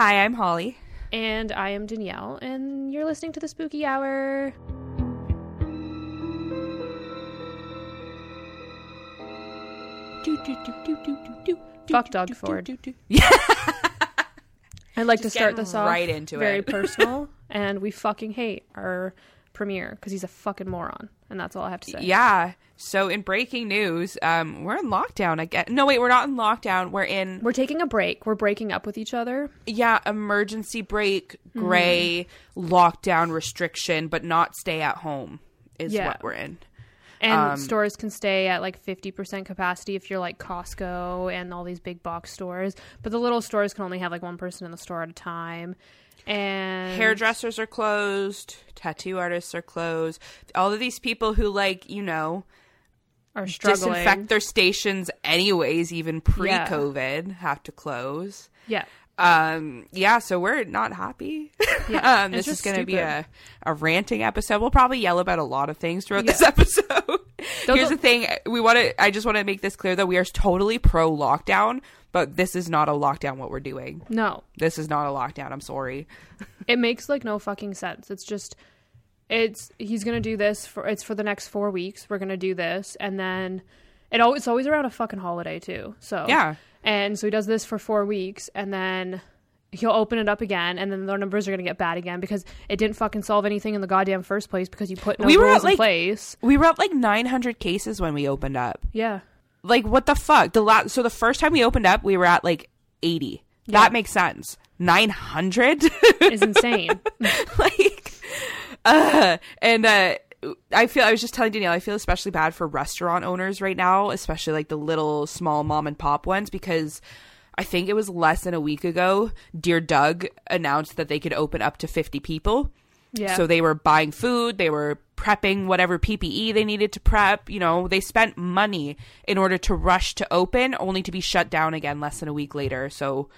Hi, I'm Holly. And I am Danyelle, and you're listening to the Spooky Hour. Fuck Doug Ford. Yeah. I'd like Just to start getting this off right into very it. personal, and we fucking hate our premier because he's a fucking moron, and that's all I have to say. Yeah. So in breaking news, um, we're in lockdown again. No, wait, we're not in lockdown. We're in We're taking a break. We're breaking up with each other. yeah, emergency break, gray, lockdown restriction, but not stay at home is Yeah. what we're in. And Um, stores can stay at like 50% capacity if you're like Costco and all these big box stores. But the little stores can only have like one person in the store at a time. And Hairdressers are closed, tattoo artists are closed. All of these people who like, you know, are struggling. disinfect their stations anyways, even pre-COVID, have to close. yeah. Um, yeah, so we're not happy. Yeah, um, this is going to be a, a ranting episode. We'll probably yell about a lot of things throughout Yeah. this episode. Here's the thing: we want to. I just want to make this clear that we are totally pro lockdown, but this is not a lockdown. What we're doing, No. this is not a lockdown. I'm sorry. It makes like no fucking sense. It's just it's he's going to do this for it's for the next 4 weeks. We're going to do this and then it always it's always around a fucking holiday too. So Yeah. And so he does this for 4 weeks and then he'll open it up again and then the numbers are going to get bad again because it didn't fucking solve anything in the goddamn first place because you put no We were rules at, in like- place. We were at like 900 cases when we opened up. Yeah. Like what the fuck? The last so the first time we opened up, we were at like 80. Yeah. That makes sense. 900. Is insane. like uh and uh I feel I was just telling Danyelle I feel especially bad for restaurant owners right now, especially like the little small mom and pop ones because I think it was less than a week ago Dear Doug announced that they could open up to 50 people. Yeah. So they were buying food, they were prepping whatever PPE they needed to prep, you know, they spent money in order to rush to open only to be shut down again less than a week later. So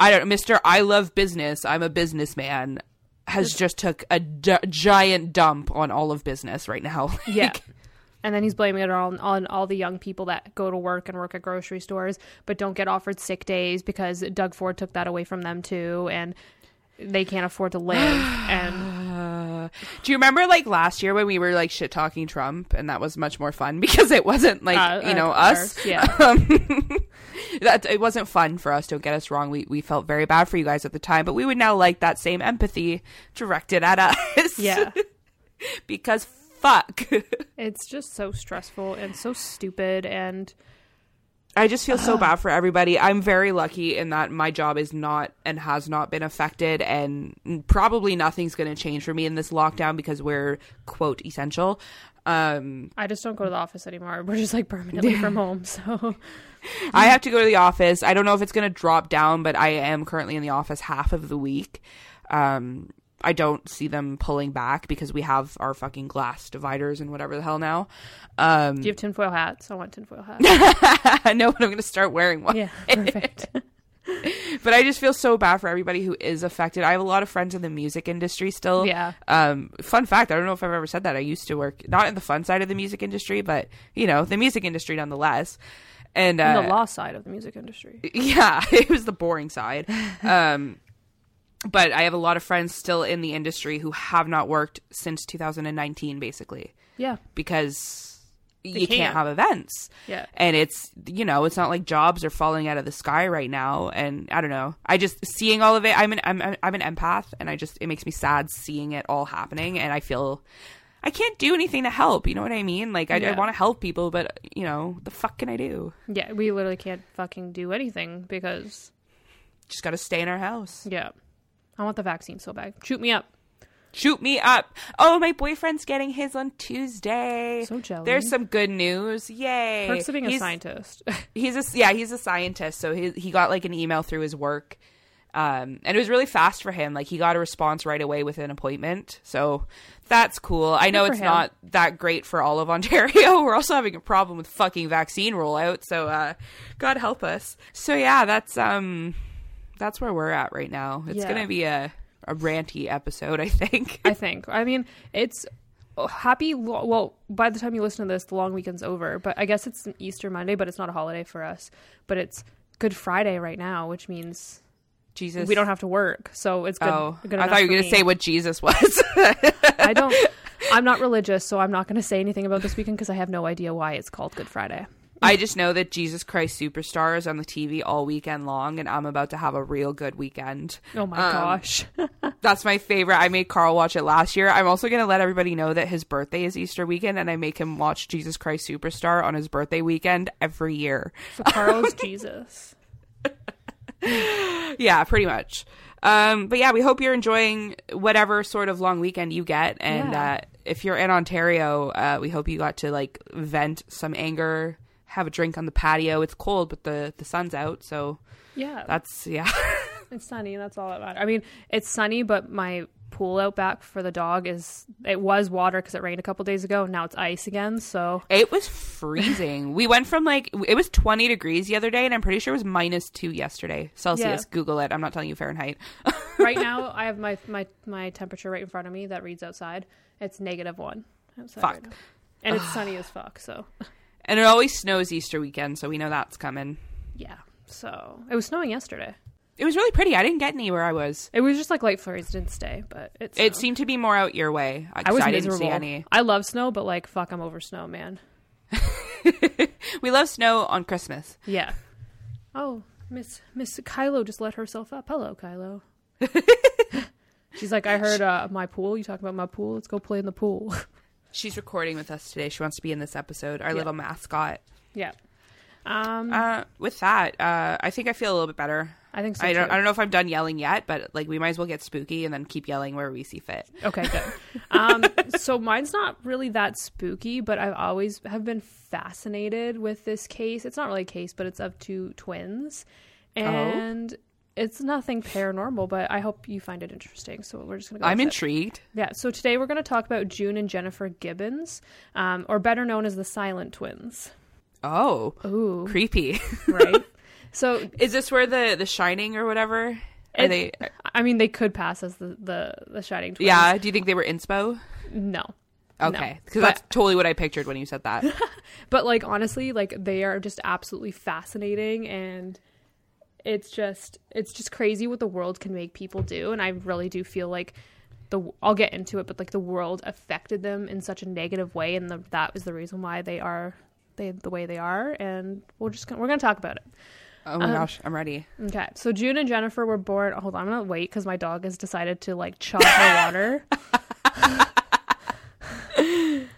I don't Mr. I love business. I'm a businessman has just took a d- giant dump on all of business right now. Yeah. And then he's blaming it on, on all the young people that go to work and work at grocery stores, but don't get offered sick days because Doug Ford took that away from them too, and they can't afford to live. and do you remember like last year when we were like shit talking Trump and that was much more fun because it wasn't like, Uh, you know, uh, us. ours, yeah. Um, that it wasn't fun for us. Don't get us wrong. We we felt very bad for you guys at the time, but we would now like that same empathy directed at us. yeah, because fuck. it's just so stressful and so stupid. And I just feel so bad for everybody. I'm very lucky in that my job is not and has not been affected, and probably nothing's going to change for me in this lockdown because we're quote essential. Um, I just don't go to the office anymore. We're just like permanently from home. So I have to go to the office. I don't know if it's going to drop down, but I am currently in the office half of the week. Um, I don't see them pulling back because we have our fucking glass dividers and whatever the hell now. Um, do you have tinfoil hats? I want tinfoil hats. I know, but I'm going to start wearing one. yeah, perfect. but I just feel so bad for everybody who is affected. I have a lot of friends in the music industry still. Yeah. Um, fun fact, I don't know if I've ever said that. I used to work not in the fun side of the music industry, but you know, the music industry nonetheless. And uh, the law side of the music industry. yeah, it was the boring side. Um, but I have a lot of friends still in the industry who have not worked since 2019, basically, Yeah, because you can't. can't. have events. yeah. And it's you know it's not like jobs are falling out of the sky right now. And I don't know. I just seeing all of it. I'm an I'm I'm an empath, and I just it makes me sad seeing it all happening. And I feel I can't do anything to help. You know what I mean? Like I, I want to help people, but you know the fuck can I do? Yeah, we literally can't fucking do anything because Just got to stay in our house. yeah. I want the vaccine so bad. Shoot me up. Shoot me up. Oh, my boyfriend's getting his on Tuesday. So jelly. There's some good news. Yay. Perks of being a He's- scientist. He's a yeah, he's a scientist. So he he got like an email through his work. Um, and it was really fast for him. Like he got a response right away with an appointment. So that's cool. I know it's him. not that great for all of Ontario. We're also having a problem with fucking vaccine rollout. So uh, God help us. So yeah, that's um that's where we're at right now. It's Yeah. gonna be a a ranty episode, I think. I think. I mean, it's oh, happy. lo- Well, by the time you listen to this, the long weekend's over. But I guess it's an Easter Monday, but it's not a holiday for us. But it's Good Friday right now, which means Jesus. we don't have to work, so it's good. Oh, good I thought you were gonna say what Jesus was. I don't. I'm not religious, so I'm not going to say anything about this weekend because I have no idea why it's called Good Friday. I just know that Jesus Christ Superstar is on the TV all weekend long, and I'm about to have a real good weekend. Oh my Um, gosh. That's my favorite. I made Carl watch it last year. I'm also going to let everybody know that his birthday is Easter weekend, and I make him watch Jesus Christ Superstar on his birthday weekend every year. So Carl is Jesus. Yeah, pretty much. Um, but yeah, we hope you're enjoying whatever sort of long weekend you get, and Yeah. uh, if you're in Ontario, uh, we hope you got to like vent some anger, have a drink on the patio. It's cold, but the the sun's out, so Yeah, that's yeah. it's sunny. That's all that matters. I mean, it's sunny, but my pool out back for the dog is it was water because it rained a couple days ago. Now it's ice again. So It was freezing. we went from like it was 20 degrees the other day, and I'm pretty sure it was minus two yesterday Celsius. Yeah. Google it. I'm not telling you Fahrenheit. right now, I have my my my temperature right in front of me that reads outside. It's negative one. Fuck. right and it's sunny as fuck. So and it always snows Easter weekend, so we know that's coming. yeah. So it was snowing yesterday. It was really pretty. I didn't get any where I was. It was just like light flurries didn't stay, but it. It seemed to be more out your way. I, I was I didn't miserable. see any. I love snow, but like fuck, I'm over snow, man. We love snow on Christmas. Yeah. Oh, Miss Miss Kylo just let herself up. Hello, Kylo. She's like, I heard uh, my pool. You talking about my pool? Let's go play in the pool. She's recording with us today. She wants to be in this episode. Our Yeah. little mascot. yeah. Um, Uh, with that, uh, I think I feel a little bit better. I think so I don't. too. I don't know if I'm done yelling yet, but like we might as well get spooky and then keep yelling where we see fit. Okay, good. um, so mine's not really that spooky, but I've always have been fascinated with this case. It's not really a case, but it's of two twins, and it's nothing paranormal. But I hope you find it interesting. So we're just gonna go. I'm with it. intrigued. Yeah. So today we're gonna talk about June and Jennifer Gibbons, um, or better known as the Silent Twins. Oh, Ooh, creepy. right. so Is this where the the Shining or whatever? Are they? I mean, they could pass as the the, the Shining Twins. Yeah. Do you think they were inspo? No. Okay, because But- that's totally what I pictured when you said that. But like honestly, like they are just absolutely fascinating and it's just it's just crazy what the world can make people do and I really do feel like the I'll get into it but like the world affected them in such a negative way and the, was the reason why they are they the way they are and we're just gonna, we're going to talk about it. Oh my um, gosh, I'm ready. Okay. So June and Jennifer were born Hold on, I'm to wait cuz my dog has decided to like chug her water.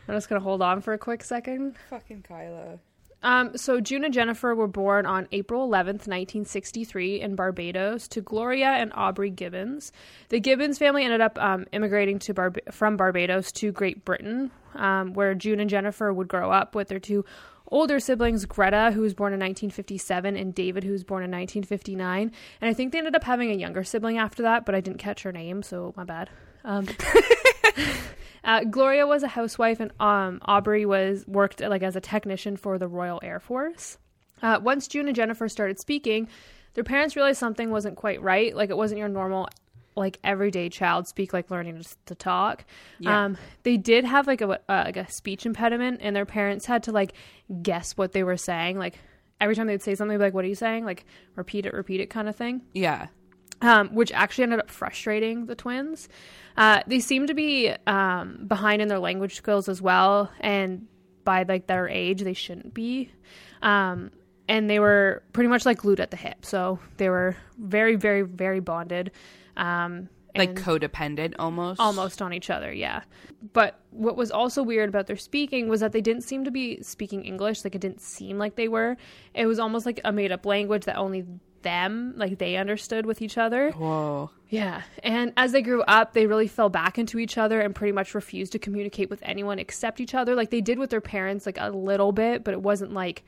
I'm just going to hold on for a quick second. Fucking Kylo. Um, so June and Jennifer were born on April 11th, 1963, in Barbados to Gloria and Aubrey Gibbons. The Gibbons family ended up um, immigrating to Bar- from Barbados to Great Britain, um, where June and Jennifer would grow up with their two older siblings, Greta, who was born in 1957, and David, who was born in 1959. And I think they ended up having a younger sibling after that, but I didn't catch her name, so my bad. Uh, Gloria was a housewife, and um, Aubrey was worked like as a technician for the Royal Air Force. Uh, once June and Jennifer started speaking, their parents realized something wasn't quite right. Like it wasn't your normal, like everyday child speak, like learning to, to talk. Yeah. Um, they did have like a uh, like a speech impediment, and their parents had to like guess what they were saying. Like every time they'd say something, they'd be like, "What are you saying?" Like repeat it, repeat it, kind of thing Yeah. Um, which actually ended up frustrating the twins. Uh, they seem to be um, behind in their language skills as well, and by like their age, they shouldn't be. Um, and they were pretty much like glued at the hip, so they were very, very, very bonded. Um, Like codependent almost. almost on each other yeah but what was also weird about their speaking was that they didn't seem to be speaking english like it didn't seem like they were it was almost like a made-up language that only them like they understood with each other Whoa. yeah and as they grew up they really fell back into each other and pretty much refused to communicate with anyone except each other like they did with their parents like a little bit but it wasn't like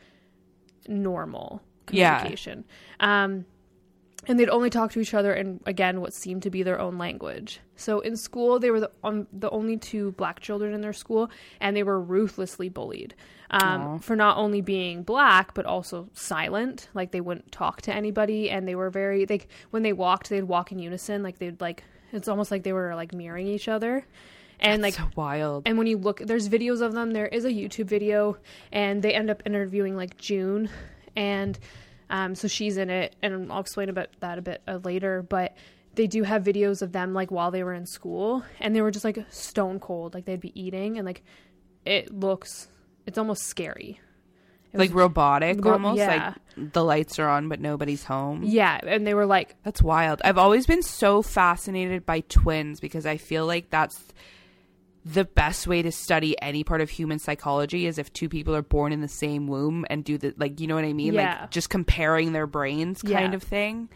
normal Yeah. communication um and they'd only talk to each other in again what seemed to be their own language. So in school, they were the, um, the only two black children in their school, and they were ruthlessly bullied um, for not only being black but also silent. Like they wouldn't talk to anybody, and they were very like when they walked, they'd walk in unison. Like they'd like it's almost like they were like mirroring each other, and like so wild. and when you look, there's videos of them. There is a YouTube video, and they end up interviewing like June, and Um, so she's in it, and I'll explain about that a bit uh, later. But they do have videos of them like while they were in school, and they were just like stone cold, like they'd be eating, and like it looks, it's almost scary. It like was- robotic Ro- almost yeah. like the lights are on but nobody's home yeah, and they were like, that's wild i've always been so fascinated by twins because i feel like that's the best way to study any part of human psychology is if two people are born in the same womb and do the like you know what i mean Yeah. like just comparing their brains kind Yeah. of thing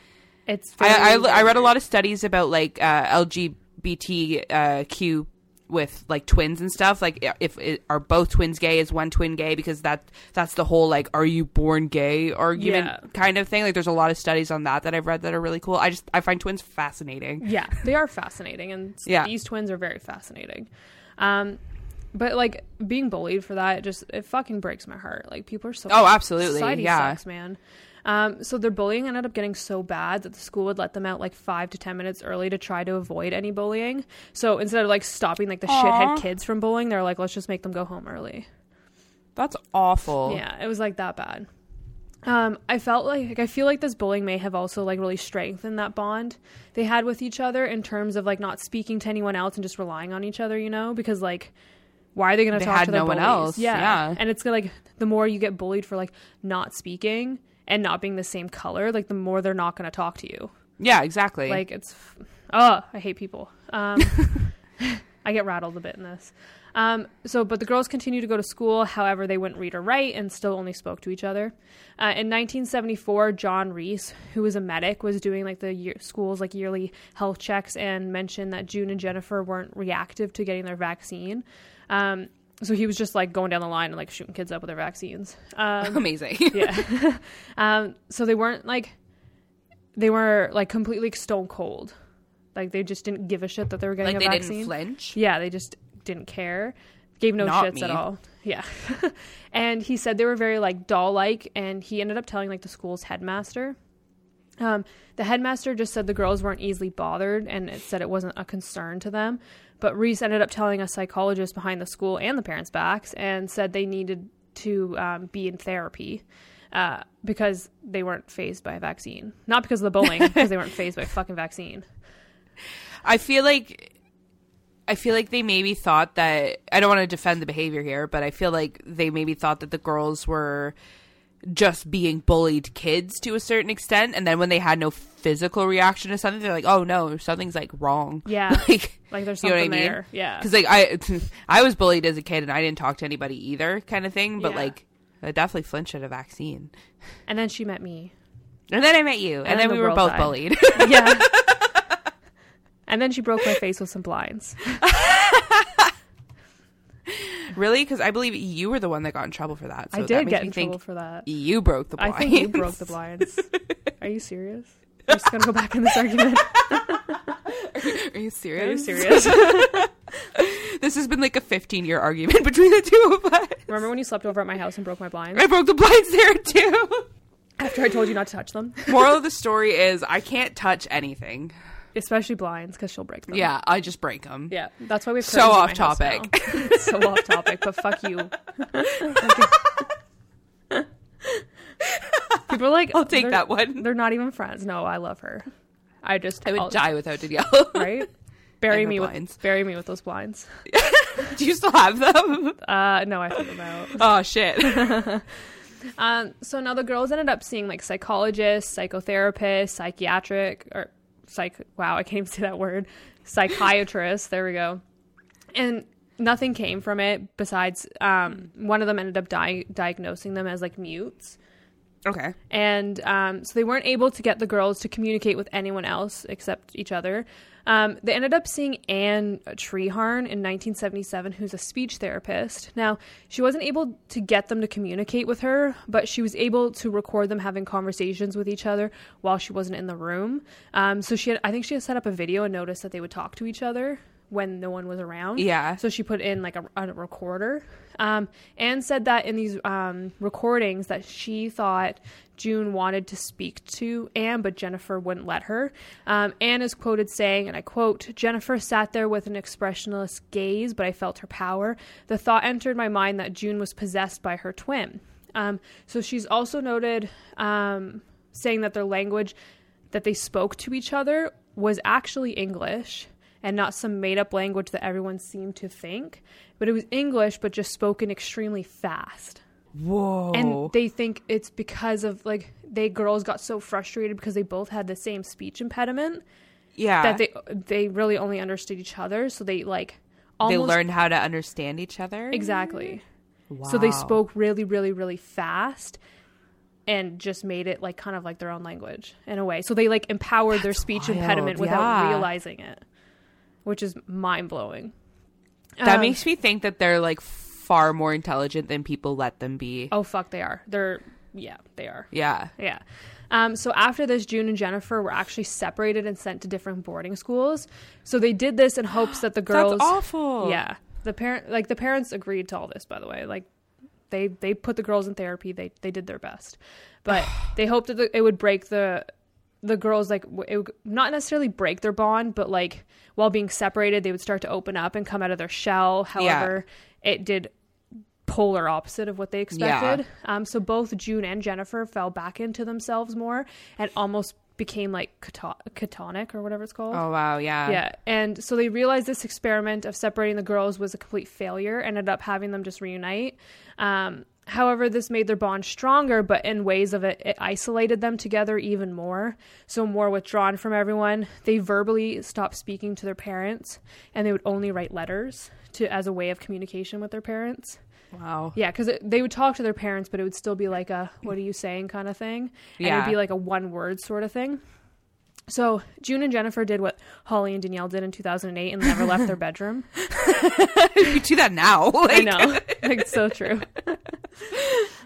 it's. I, I, I read a lot of studies about like uh, LGBTQ with like twins and stuff. Like, if it, are both twins gay? Is one twin gay? Because that that's the whole like, are you born gay argument Yeah. kind of thing. Like, there's a lot of studies on that that I've read that are really cool. I just I find twins fascinating. Yeah, they are fascinating, and Yeah. these twins are very fascinating. Um, but like being bullied for that, it just it fucking breaks my heart. Like people are so Oh, absolutely. society Yeah. sucks, man. Um, so their bullying ended up getting so bad that the school would let them out like five to ten minutes early to try to avoid any bullying. So instead of like stopping like the Aw. shithead kids from bullying, they're like, let's just make them go home early. That's awful. Yeah, it was like that bad. Um, I felt like, like I feel like this bullying may have also like really strengthened that bond they had with each other in terms of like not speaking to anyone else and just relying on each other, you know, because like why are they going to talk to their no one else, yeah. and it's like the more you get bullied for like not speaking and not being the same color, like the more they're not going to talk to you. Yeah, exactly. Like it's, oh, I hate people. Um, I get rattled a bit in this. Um, so, but the girls continued to go to school. However, they wouldn't read or write and still only spoke to each other. Uh, in 1974, John Rees, who was a medic, was doing like the year, school's like yearly health checks and mentioned that June and Jennifer weren't reactive to getting their vaccine. Um, so he was just like going down the line and like shooting kids up with their vaccines. Um, amazing. yeah. um, so they weren't like they were like completely stone cold. Like they just didn't give a shit that they were getting like a they vaccine. didn't flinch. Yeah, they just didn't care. Gave no Not shits at all. Yeah. and he said they were very like doll like and he ended up telling like the school's headmaster. Um, the headmaster just said the girls weren't easily bothered and it said it wasn't a concern to them. But Rees ended up telling a psychologist behind the school and the parents' backs and said they needed to um, be in therapy uh, because they weren't phased by a vaccine. Not because of the bullying, because they weren't phased by a fucking vaccine. I feel like I feel like they maybe thought that I don't want to defend the behavior here, but I feel like they maybe thought that the girls were just being bullied kids to a certain extent and then when they had no physical reaction to something they're like oh no something's like wrong Yeah. like Like there's You know something what I mean? there. Yeah. because like i i was bullied as a kid and i didn't talk to anybody either kind of thing but Yeah. like i definitely flinched at a vaccine And then she met me. and then i met you and, And then the we were both died. bullied Yeah. And then she broke my face with some blinds. really because i believe you were the one that got in trouble for that so I that did makes get me in think trouble for that. you broke the blinds. I think you broke the blinds. Are you serious? I'm just gonna go back in this argument. Are you Are serious? Are you serious? This has been like a 15 year argument between the two of us. Remember when you slept over at my house and broke my blinds I broke the blinds there too. after I told you not to touch them, Moral of the story is I can't touch anything. Especially blinds because she'll break them. Yeah, I just break them. yeah. That's why we have So off topic. so off topic, but fuck you. People are like, I'll take that one. They're not even friends. No, I love her. I just I would I'll- die without Danyelle. right. Bury me blinds. with bury me with those blinds. Do you still have them? Uh, no, I threw them out. Oh shit. Um, so now the girls ended up seeing like psychologists, psychotherapists, psychiatric or psych. Wow, I can't even say that word. psychiatrist there we go. And nothing came from it besides um, one of them ended up di- diagnosing them as like mutes. Okay. and um, so they weren't able to get the girls to communicate with anyone else except each other. Um, they ended up seeing Anne Treharne in 1977, who's a speech therapist. Now, she wasn't able to get them to communicate with her, but she was able to record them having conversations with each other while she wasn't in the room. Um, so she had, I think she had set up a video and noticed that they would talk to each other when no one was around. Yeah. So she put in like a, a recorder. Um, Anne said that in these um, recordings that she thought June wanted to speak to Anne, but Jennifer wouldn't let her. Um, Anne is quoted saying, and I quote, Jennifer sat there with an expressionless gaze, but I felt her power. The thought entered my mind that June was possessed by her twin. Um, so she's also noted um, saying that their language that they spoke to each other was actually English and not some made up language that everyone seemed to think. But it was English, but just spoken extremely fast. Whoa. And they think it's because of like they girls got so frustrated because they both had the same speech impediment yeah. that they they really only understood each other. So they like almost, they learned how to understand each other. exactly. Wow. So they spoke really, really, really fast and just made it like kind of like their own language in a way. So they like empowered their speech wild, impediment without yeah. realizing it, which is mind blowing. That um, makes me think that they're like far more intelligent than people let them be. oh fuck, they are. They're yeah, they are. Yeah. Yeah. Um, so after this, June and Jennifer were actually separated and sent to different boarding schools. So they did this in hopes that the girls. That's awful. Yeah, the parent, like the parents, agreed to all this. By the way, like they they put the girls in therapy. They they did their best, but they hoped that the, it would break the the girls like it would not necessarily break their bond, but like while being separated, they would start to open up and come out of their shell. However, it did polar opposite of what they expected. Um, so both June and Jennifer fell back into themselves more and almost became like cato- catonic or whatever it's called. Oh wow. Yeah. Yeah, and so they realized this experiment of separating the girls was a complete failure. Ended up having them just reunite. Um, however, this made their bond stronger, but in ways of it, it isolated them together even more. So more withdrawn from everyone. They verbally stopped speaking to their parents, and they would only write letters to as a way of communication with their parents. Wow. Yeah, because they would talk to their parents, but it would still be like a "What are you saying?" kind of thing, and Yeah. it'd be like a one word sort of thing. So June and Jennifer did what Holly and Danyelle did in 2008 and never left their bedroom. you do that now. I know, like so true.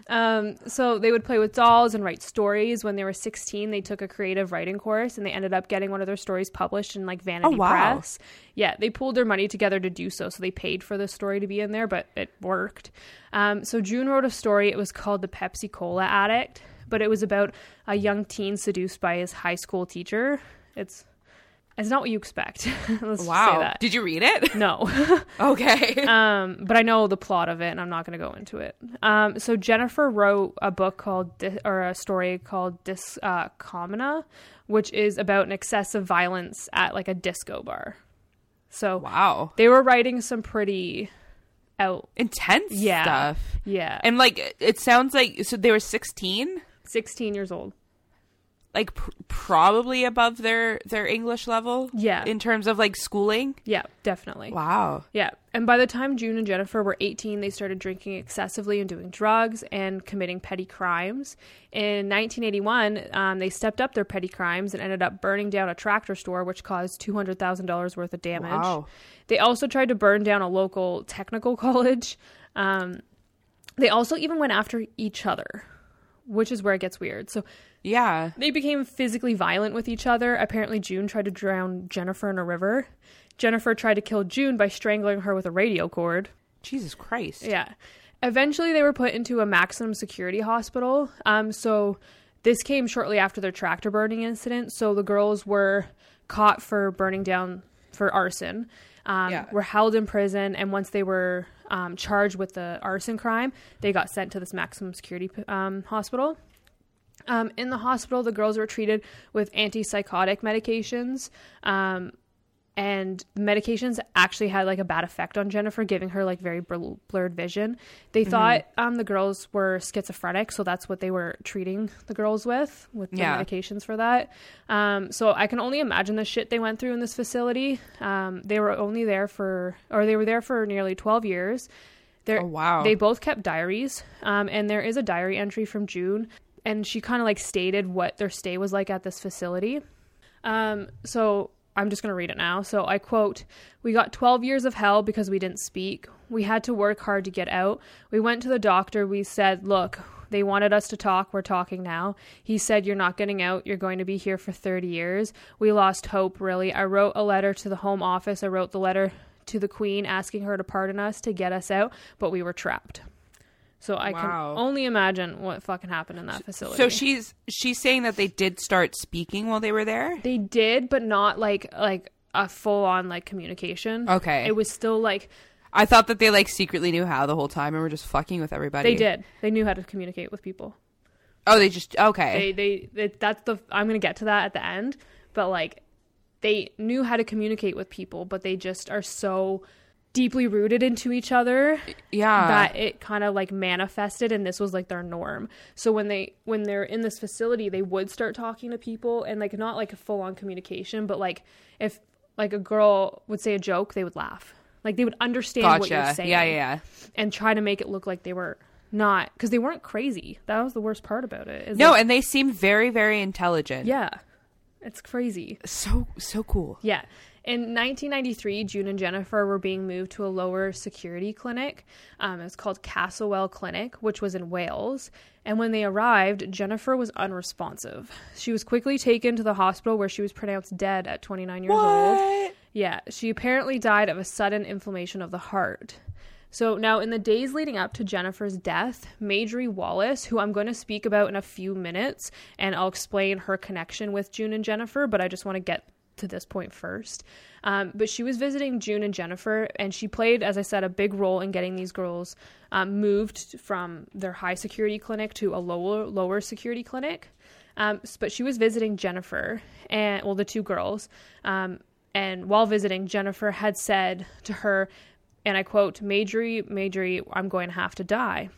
Um, so they would play with dolls and write stories. When they were 16, they took a creative writing course and they ended up getting one of their stories published in like Vanity Oh, wow. Press. Yeah, they pulled their money together to do so. So they paid for the story to be in there, but it worked. Um, so June wrote a story. It was called The Pepsi Cola Addict, but it was about a young teen seduced by his high school teacher. It's it's not what you expect. Let's just say Wow. that. Did you read it? No. Okay. um, but I know the plot of it, and I'm not going to go into it. Um, so Jennifer wrote a book called, Dis- or a story called Dis uh, which is about an excessive violence at like a disco bar. So wow. they were writing some pretty out, Intense Yeah. stuff. yeah, And like it sounds like so they were 16, 16 years old. Like pr- probably above their their English level. Yeah. In terms of like schooling. Yeah, definitely. Wow. Yeah. And by the time June and Jennifer were 18, they started drinking excessively and doing drugs and committing petty crimes. In 1981, um, they stepped up their petty crimes and ended up burning down a tractor store, which caused $200,000 worth of damage. Wow. They also tried to burn down a local technical college. Um, they also even went after each other, which is where it gets weird. So Yeah. they became physically violent with each other. Apparently, June tried to drown Jennifer in a river. Jennifer tried to kill June by strangling her with a radio cord. Jesus Christ. Yeah. Eventually, they were put into a maximum security hospital. Um, so this came shortly after their tractor burning incident. So the girls were caught for burning down for arson. Um, Yeah. Were held in prison, and once they were um, charged with the arson crime, they got sent to this maximum security um, hospital. Um, in the hospital, the girls were treated with antipsychotic medications. Um, and the medications actually had like a bad effect on Jennifer, giving her like very bl- blurred vision. They thought um, the girls were schizophrenic, so that's what they were treating the girls with, with the Yeah. medications for that. Um, so I can only imagine the shit they went through in this facility. Um, they were only there for, or they were there for nearly 12 years. They're, Oh, wow. They both kept diaries, um, and there is a diary entry from June, and she kind of like stated what their stay was like at this facility. Um, so I'm just going to read it now. So I quote We got 12 years of hell because we didn't speak. We had to work hard to get out. We went to the doctor. We said, Look, they wanted us to talk. We're talking now. He said, You're not getting out. You're going to be here for 30 years. We lost hope, really. I wrote a letter to the Home Office. I wrote the letter to the Queen asking her to pardon us to get us out, but we were trapped. So I Wow. can only imagine what fucking happened in that facility. So she's she's saying that they did start speaking while they were there. They did, but not like like a full on like communication. Okay. It was still like I thought that they like secretly knew how the whole time and were just fucking with everybody. They did. They knew how to communicate with people. Oh, they just okay. They, they, they that's the. I'm gonna get to that at the end, but like, they knew how to communicate with people, but they just are so deeply rooted into each other yeah. that it kind of like manifested and this was like their norm so when they when they're in this facility they would start talking to people and like not like a full on communication but like if like a girl would say a joke they would laugh like they would understand gotcha. what you're saying Yeah, yeah, yeah. and try to make it look like they were not because they weren't crazy that was the worst part about it No, like, and they seem very, very intelligent. yeah it's crazy So so cool. Yeah. In 1993, June and Jennifer were being moved to a lower security clinic. Um, it was called Caswell Clinic, which was in Wales. And when they arrived, Jennifer was unresponsive. She was quickly taken to the hospital where she was pronounced dead at 29 years old. What? Yeah, she apparently died of a sudden inflammation of the heart. So now, in the days leading up to Jennifer's death, Marjorie Wallace, who I'm going to speak about in a few minutes, and I'll explain her connection with June and Jennifer, but I just want to get to this point first. Um, but she was visiting June and Jennifer, and she played, as I said, a big role in getting these girls um, moved from their high security clinic to a lower lower security clinic. Um, but she was visiting Jennifer and well, the two girls. Um, and while visiting, Jennifer had said to her, and I quote, "Marjorie, Marjorie, I'm going to have to die."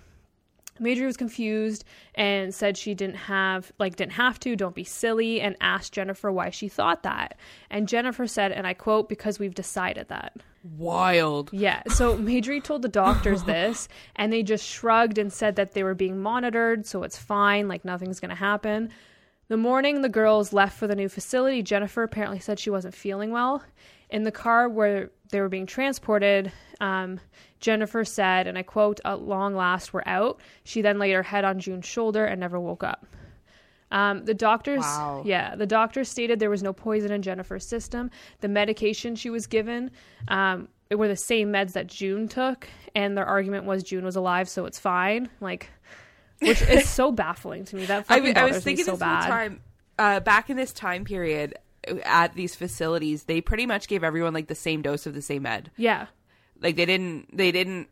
Marjorie was confused and said she didn't have like didn't have to, don't be silly, and asked Jennifer why she thought that. And Jennifer said, and I quote, because we've decided that. Wild. Yeah. So Marjorie told the doctors this, and they just shrugged and said that they were being monitored, so it's fine, like nothing's gonna happen. The morning the girls left for the new facility, Jennifer apparently said she wasn't feeling well. In the car where they were being transported, um, Jennifer said, and I quote, At long last, we're out. She then laid her head on June's shoulder and never woke up. Um, the doctors, Wow. yeah, the doctors stated there was no poison in Jennifer's system. The medication she was given um, it were the same meds that June took, and their argument was June was alive, so it's fine. Like, which is so baffling to me. That I, I was thinking so this bad. whole time. Uh, back in this time period, uh, at these facilities, they pretty much gave everyone like the same dose of the same med. Yeah, Like they didn't. They didn't.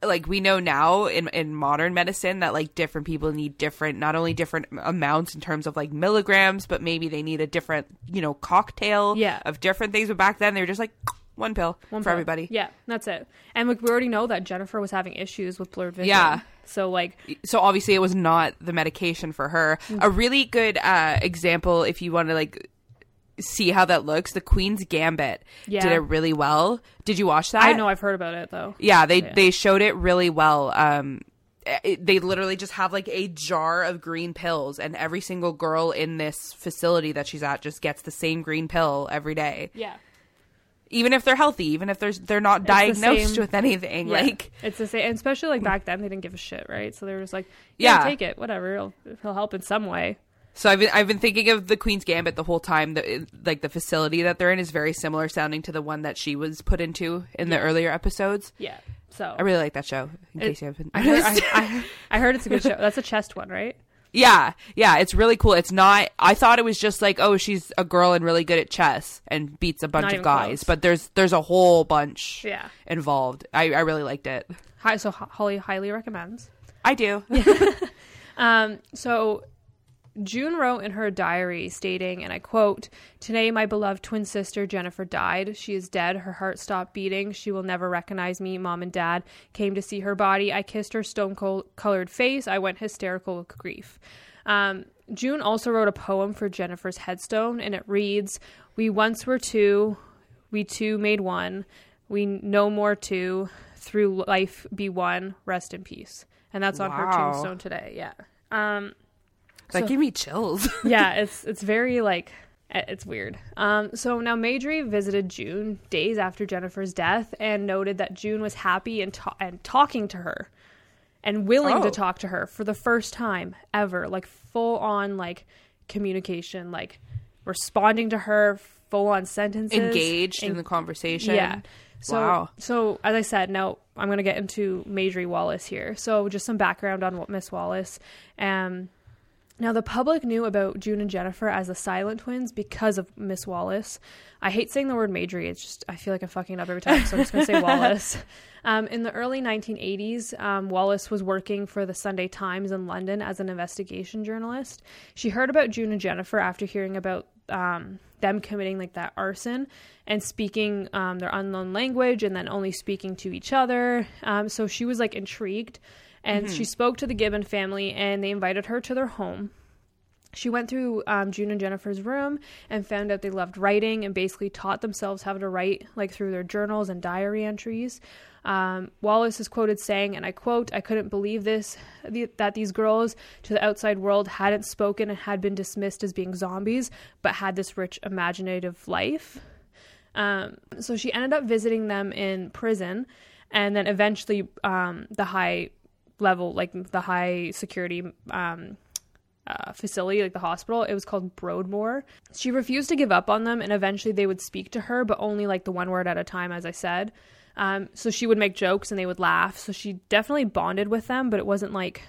Like we know now in in modern medicine that like different people need different, not only different amounts in terms of like milligrams, but maybe they need a different, you know, cocktail Yeah. of different things. But back then they were just like one pill one for pill. everybody. Yeah, that's it. And like we already know that Jennifer was having issues with blurred vision. Yeah. So like, so obviously it was not the medication for her. Mm. A really good uh, example, if you want to like see how that looks, the Queen's Gambit Yeah. did it really well. Did you watch that? I know I've heard about it though. Yeah, they Yeah. they showed it really well. Um, it, they literally just have like a jar of green pills, and every single girl in this facility that she's at just gets the same green pill every day, Yeah. even if they're healthy, even if there's they're not the diagnosed same- with anything. Yeah. Like it's the same, and especially like back then they didn't give a shit, right? So they were just like, Yeah. yeah, take it, whatever, it'll, it'll help in some way. So I've been I've been thinking of the Queen's Gambit the whole time. The, like the facility that they're in is very similar sounding to the one that she was put into in the earlier episodes. Yeah. So I really like that show. In It- case you haven't, I heard, I, I, I heard it's a good show. That's a chest one, right? yeah, yeah, it's really cool. It's not. I thought it was just like, oh, she's a girl and really good at chess and beats a bunch of guys, close. but there's there's a whole bunch Yeah. involved. I I really liked it. Hi, so Ho- Holly highly recommends. I do. Um, so June wrote in her diary stating, and I quote, Today my beloved twin sister Jennifer died. She is dead. Her heart stopped beating. She will never recognize me. Mom and dad came to see her body. I kissed her stone cold colored face. I went hysterical with grief. Um, June also wrote a poem for Jennifer's headstone, and it reads, We once were two, we two made one. We no more two. Through life be one. Rest in peace. And that's on her tombstone today. Yeah. Um, that So- gave me chills. yeah, it's it's very like eh, it's weird. Um, so now Marjorie visited June days after Jennifer's death and noted that June was happy and ta- and talking to her and willing Oh. to talk to her for the first time ever, like full on like communication, like responding to her full on sentences, Engaged in the conversation. yeah. So, Wow. so as I said, now I'm going to get into Marjorie Wallace here. So, just some background on what Miss Wallace. Um, Now, the public knew about June and Jennifer as the silent twins because of Miss Wallace. I hate saying the word Marjorie. It's just, I feel like I'm fucking up every time, so I'm just going to say Wallace. Um, in the early 1980s, um, Wallace was working for the Sunday Times in London as an investigation journalist. She heard about June and Jennifer after hearing about um, them committing like that arson and speaking um, their unknown language and then only speaking to each other. Um, so she was like intrigued and mm-hmm. she spoke to the Gibbon family and they invited her to their home. She went through um, June and Jennifer's room and found out they loved writing and basically taught themselves how to write, like through their journals and diary entries. Um, Wallace is quoted saying, and I quote, I couldn't believe this, the, that these girls to the outside world hadn't spoken and had been dismissed as being zombies, but had this rich imaginative life. Um, so she ended up visiting them in prison, and then eventually um, the high level, like the high security um, uh, facility, like the hospital. It was called Broadmoor. She refused to give up on them, and eventually they would speak to her, but only like the one word at a time, as I said. Um, so she would make jokes and they would laugh. So she definitely bonded with them, but it wasn't like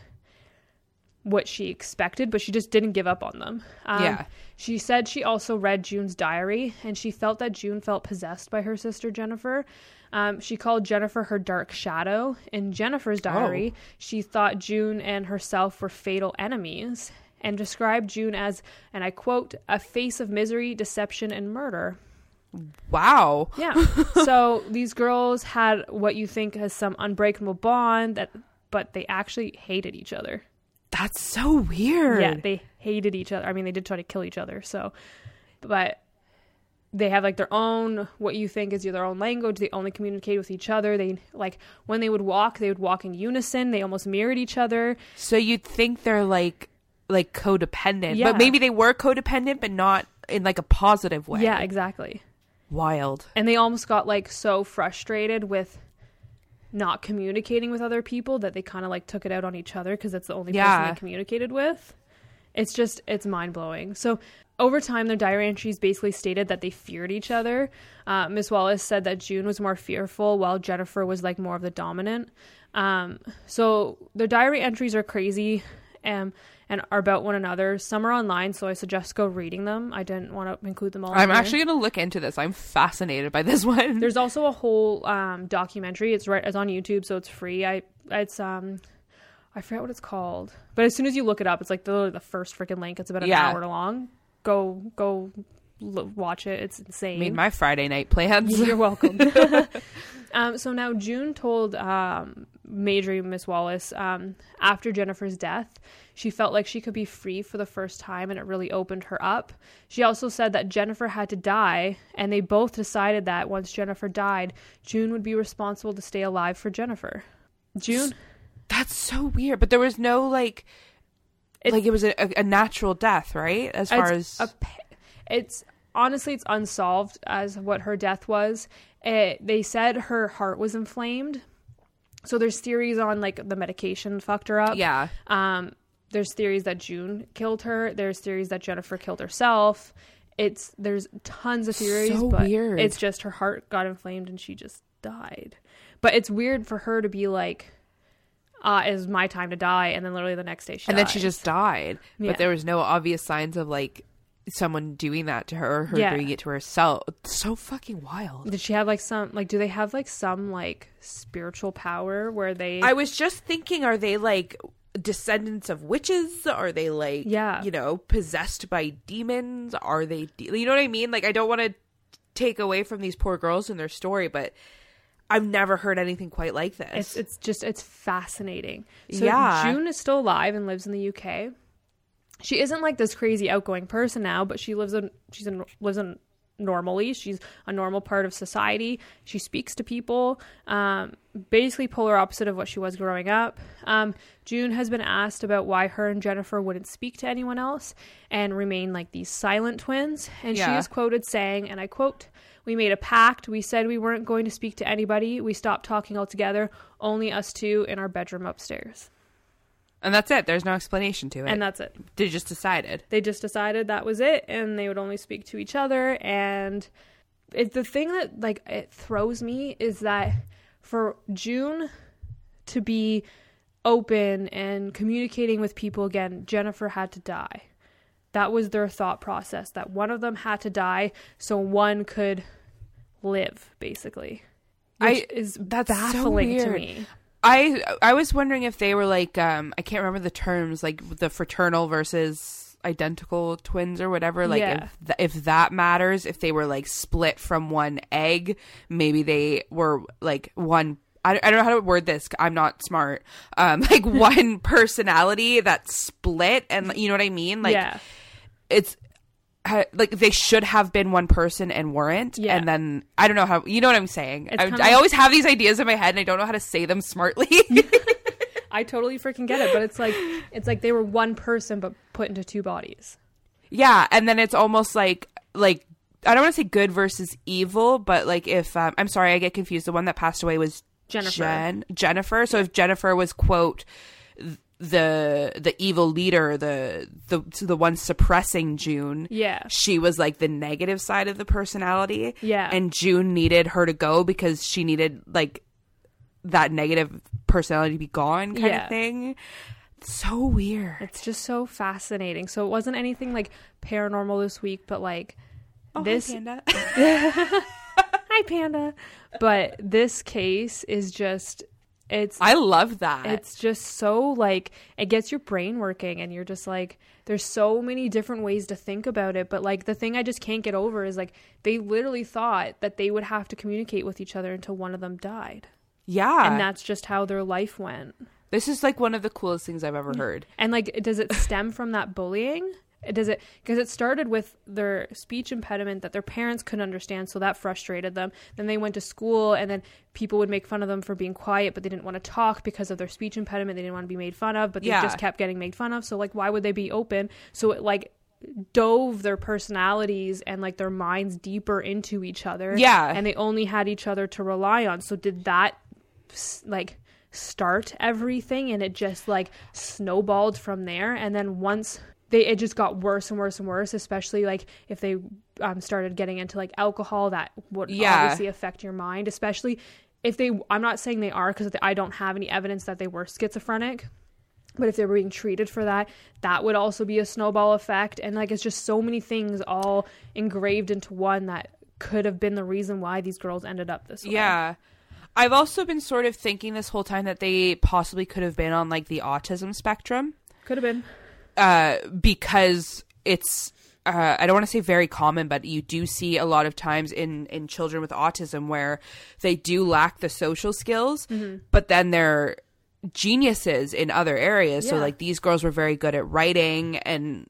what she expected, but she just didn't give up on them. Um, yeah. She said she also read June's diary and she felt that June felt possessed by her sister Jennifer. Um, she called Jennifer her dark shadow. In Jennifer's diary, oh. she thought June and herself were fatal enemies and described June as, and I quote, a face of misery, deception, and murder. Wow. Yeah. so these girls had what you think is some unbreakable bond that but they actually hated each other. That's so weird. Yeah, they hated each other. I mean, they did try to kill each other. So, but they have like their own what you think is their own language. They only communicate with each other. They like when they would walk, they would walk in unison. They almost mirrored each other. So you'd think they're like like codependent, yeah. but maybe they were codependent, but not in like a positive way. Yeah, exactly. Wild. And they almost got like so frustrated with not communicating with other people that they kind of like took it out on each other because that's the only yeah. person they communicated with. It's just it's mind blowing. So over time, their diary entries basically stated that they feared each other. Uh, Miss Wallace said that June was more fearful, while Jennifer was like more of the dominant. Um, so their diary entries are crazy. Um, and are about one another. Some are online, so I suggest go reading them. I didn't want to include them all. I'm actually going to look into this. I'm fascinated by this one. There's also a whole um, documentary. It's right. It's on YouTube, so it's free. I it's um. I forget what it's called, but as soon as you look it up, it's like the the first freaking link. It's about an yeah. hour long. Go go l- watch it. It's insane. Made my Friday night plans. You're welcome. um, so now June told um, Marjorie Miss Wallace um, after Jennifer's death, she felt like she could be free for the first time, and it really opened her up. She also said that Jennifer had to die, and they both decided that once Jennifer died, June would be responsible to stay alive for Jennifer. June. That's so weird, but there was no like. It's, like it was a, a, natural death, right? As far as a, it's honestly it's unsolved as what her death was. It, they said her heart was inflamed. So there's theories on like the medication fucked her up. Yeah. Um there's theories that June killed her. There's theories that Jennifer killed herself. It's there's tons of theories, so but weird. it's just her heart got inflamed and she just died. But it's weird for her to be like uh, is my time to die, and then literally the next day she and dies. then she just died. Yeah. But there was no obvious signs of like someone doing that to her or her yeah. doing it to herself. so fucking wild. Did she have like some like do they have like some like spiritual power where they I was just thinking are they like descendants of witches? Are they like yeah. you know, possessed by demons? Are they de- you know what I mean? Like I don't want to take away from these poor girls and their story, but I've never heard anything quite like this. It's it's just it's fascinating. So yeah. June is still alive and lives in the UK she isn't like this crazy outgoing person now, but she lives in she's in lives in normally. She's a normal part of society. She speaks to people. Um, basically, polar opposite of what she was growing up. Um, June has been asked about why her and Jennifer wouldn't speak to anyone else and remain like these silent twins. And yeah. she is quoted saying, and I quote, We made a pact. We said we weren't going to speak to anybody. We stopped talking altogether, only us two in our bedroom upstairs. And that's it. There's no explanation to it. And that's it. They just decided. They just decided that was it, and they would only speak to each other. And it, the thing that like it throws me is that for June to be open and communicating with people again, Jennifer had to die. That was their thought process that one of them had to die so one could live, basically. Which I- is that's so baffling to weird. me. I I was wondering if they were like um I can't remember the terms like the fraternal versus identical twins or whatever like Yeah. if th- if that matters if they were like split from one egg maybe they were like one I, I don't know how to word this I'm not smart um like one personality that split and you know what I mean like yeah. it's ha- like they should have been one person and weren't Yeah. and then i don't know how you know what i'm saying I, kinda I always have these ideas in my head and i don't know how to say them smartly I totally freaking get it, but it's like it's like they were one person but put into two bodies. yeah and then it's almost like like i don't want to say good versus evil but like if um, i'm sorry i get confused the one that passed away was Jennifer. Jen, jennifer so if jennifer was quote the the evil leader the the the one suppressing june Yeah. she was like the negative side of the personality. Yeah. And June needed her to go because she needed like that negative personality to be gone kind Yeah. of thing. So weird. It's just so fascinating. So it wasn't anything like paranormal this week, but like Oh, this hi, Panda. Hi Panda. But this case is just it's I love that. it's just so like it gets your brain working and you're just like there's so many different ways to think about it but like the thing i just can't get over is like they literally thought that they would have to communicate with each other until one of them died yeah. and that's just how their life went this is like one of the coolest things I've ever heard. and like does it stem from that bullying does it because it started with their speech impediment that their parents couldn't understand so that frustrated them. Then they went to school and then people would make fun of them for being quiet but they didn't want to talk because of their speech impediment they didn't want to be made fun of but they Yeah. just kept getting made fun of. So like why would they be open? So it like dove their personalities and like their minds deeper into each other Yeah. and they only had each other to rely on. So did that like start everything and it just like snowballed from there? And then once they it just got worse and worse and worse especially like if they um, started getting into like alcohol that would Yeah. obviously affect your mind especially if they i'm not saying they are because i don't have any evidence that they were schizophrenic but if they were being treated for that that would also be a snowball effect and like it's just so many things all engraved into one that could have been the reason why these girls ended up this way Yeah. I've also been sort of thinking this whole time that they possibly could have been on like the autism spectrum. could have been uh, because it's uh, I don't want to say very common, but you do see a lot of times in in children with autism where they do lack the social skills, but then they're geniuses in other areas. So like these girls were very good at writing and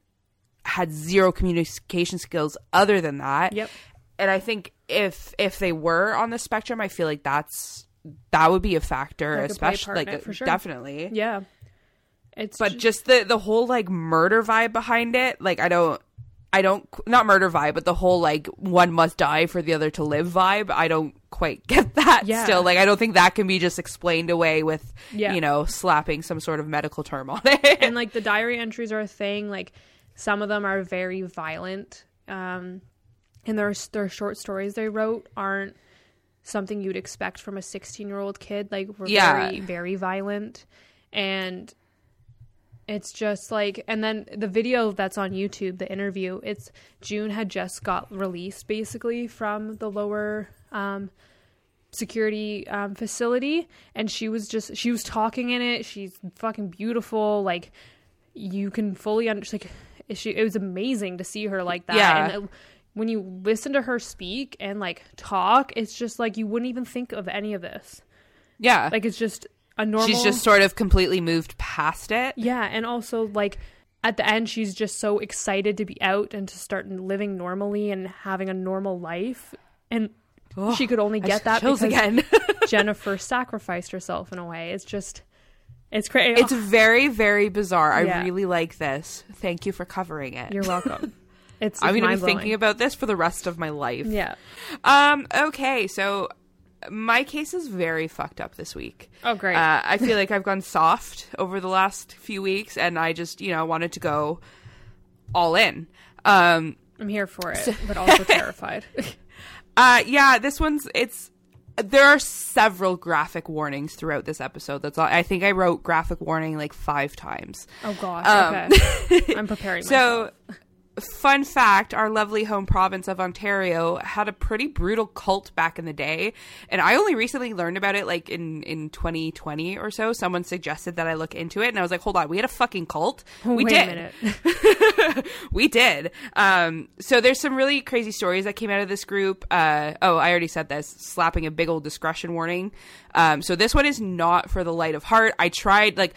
had zero communication skills other than that. Yep. And I think if if they were on the spectrum, I feel like that's that would be a factor, could play a especially like sure. definitely yeah it's but ju- just the the whole like murder vibe behind it like i don't i don't not murder vibe but the whole like one must die for the other to live vibe i don't quite get that Yeah. still like i don't think that can be just explained away with Yeah. you know slapping some sort of medical term on it and like the diary entries are a thing like some of them are very violent um and their their short stories they wrote aren't something you'd expect from a 16 year old kid like were Yeah. very very violent and it's just like and then the video that's on youtube the interview it's june had just got released basically from the lower um security um, facility. And she was just she was talking in it. She's fucking beautiful. Like you can fully understand like she it was amazing to see her like that. Yeah. and it- when you listen to her speak and like talk it's just like you wouldn't even think of any of this. Yeah. Like it's just a normal she's just sort of completely moved past it yeah and also like at the end she's just so excited to be out and to start living normally and having a normal life and Ugh, she could only get that because again Jennifer sacrificed herself in a way. It's just, it's crazy. it's very very bizarre i really like this thank you for covering it You're welcome. It's, i'm it's gonna be thinking about this for the rest of my life Yeah. Um. Okay. So my case is very fucked up this week. Oh, great. Uh, I feel like I've gone soft over the last few weeks, and I just you know wanted to go all in. Um. I'm here for it, but also terrified. Uh. Yeah. This one's it's there are several graphic warnings throughout this episode. That's all. I think I wrote graphic warning like five times. Oh gosh. Um, okay. I'm preparing myself. Fun fact our lovely home province of Ontario had a pretty brutal cult back in the day. And I only recently learned about it like in, in 2020 or so. Someone suggested that I look into it. And I was like, hold on, we had a fucking cult? We Wait did. we did. Um, so there's some really crazy stories that came out of this group. Uh, oh, I already said this slapping a big old discretion warning. Um, so this one is not for the light of heart. I tried, like,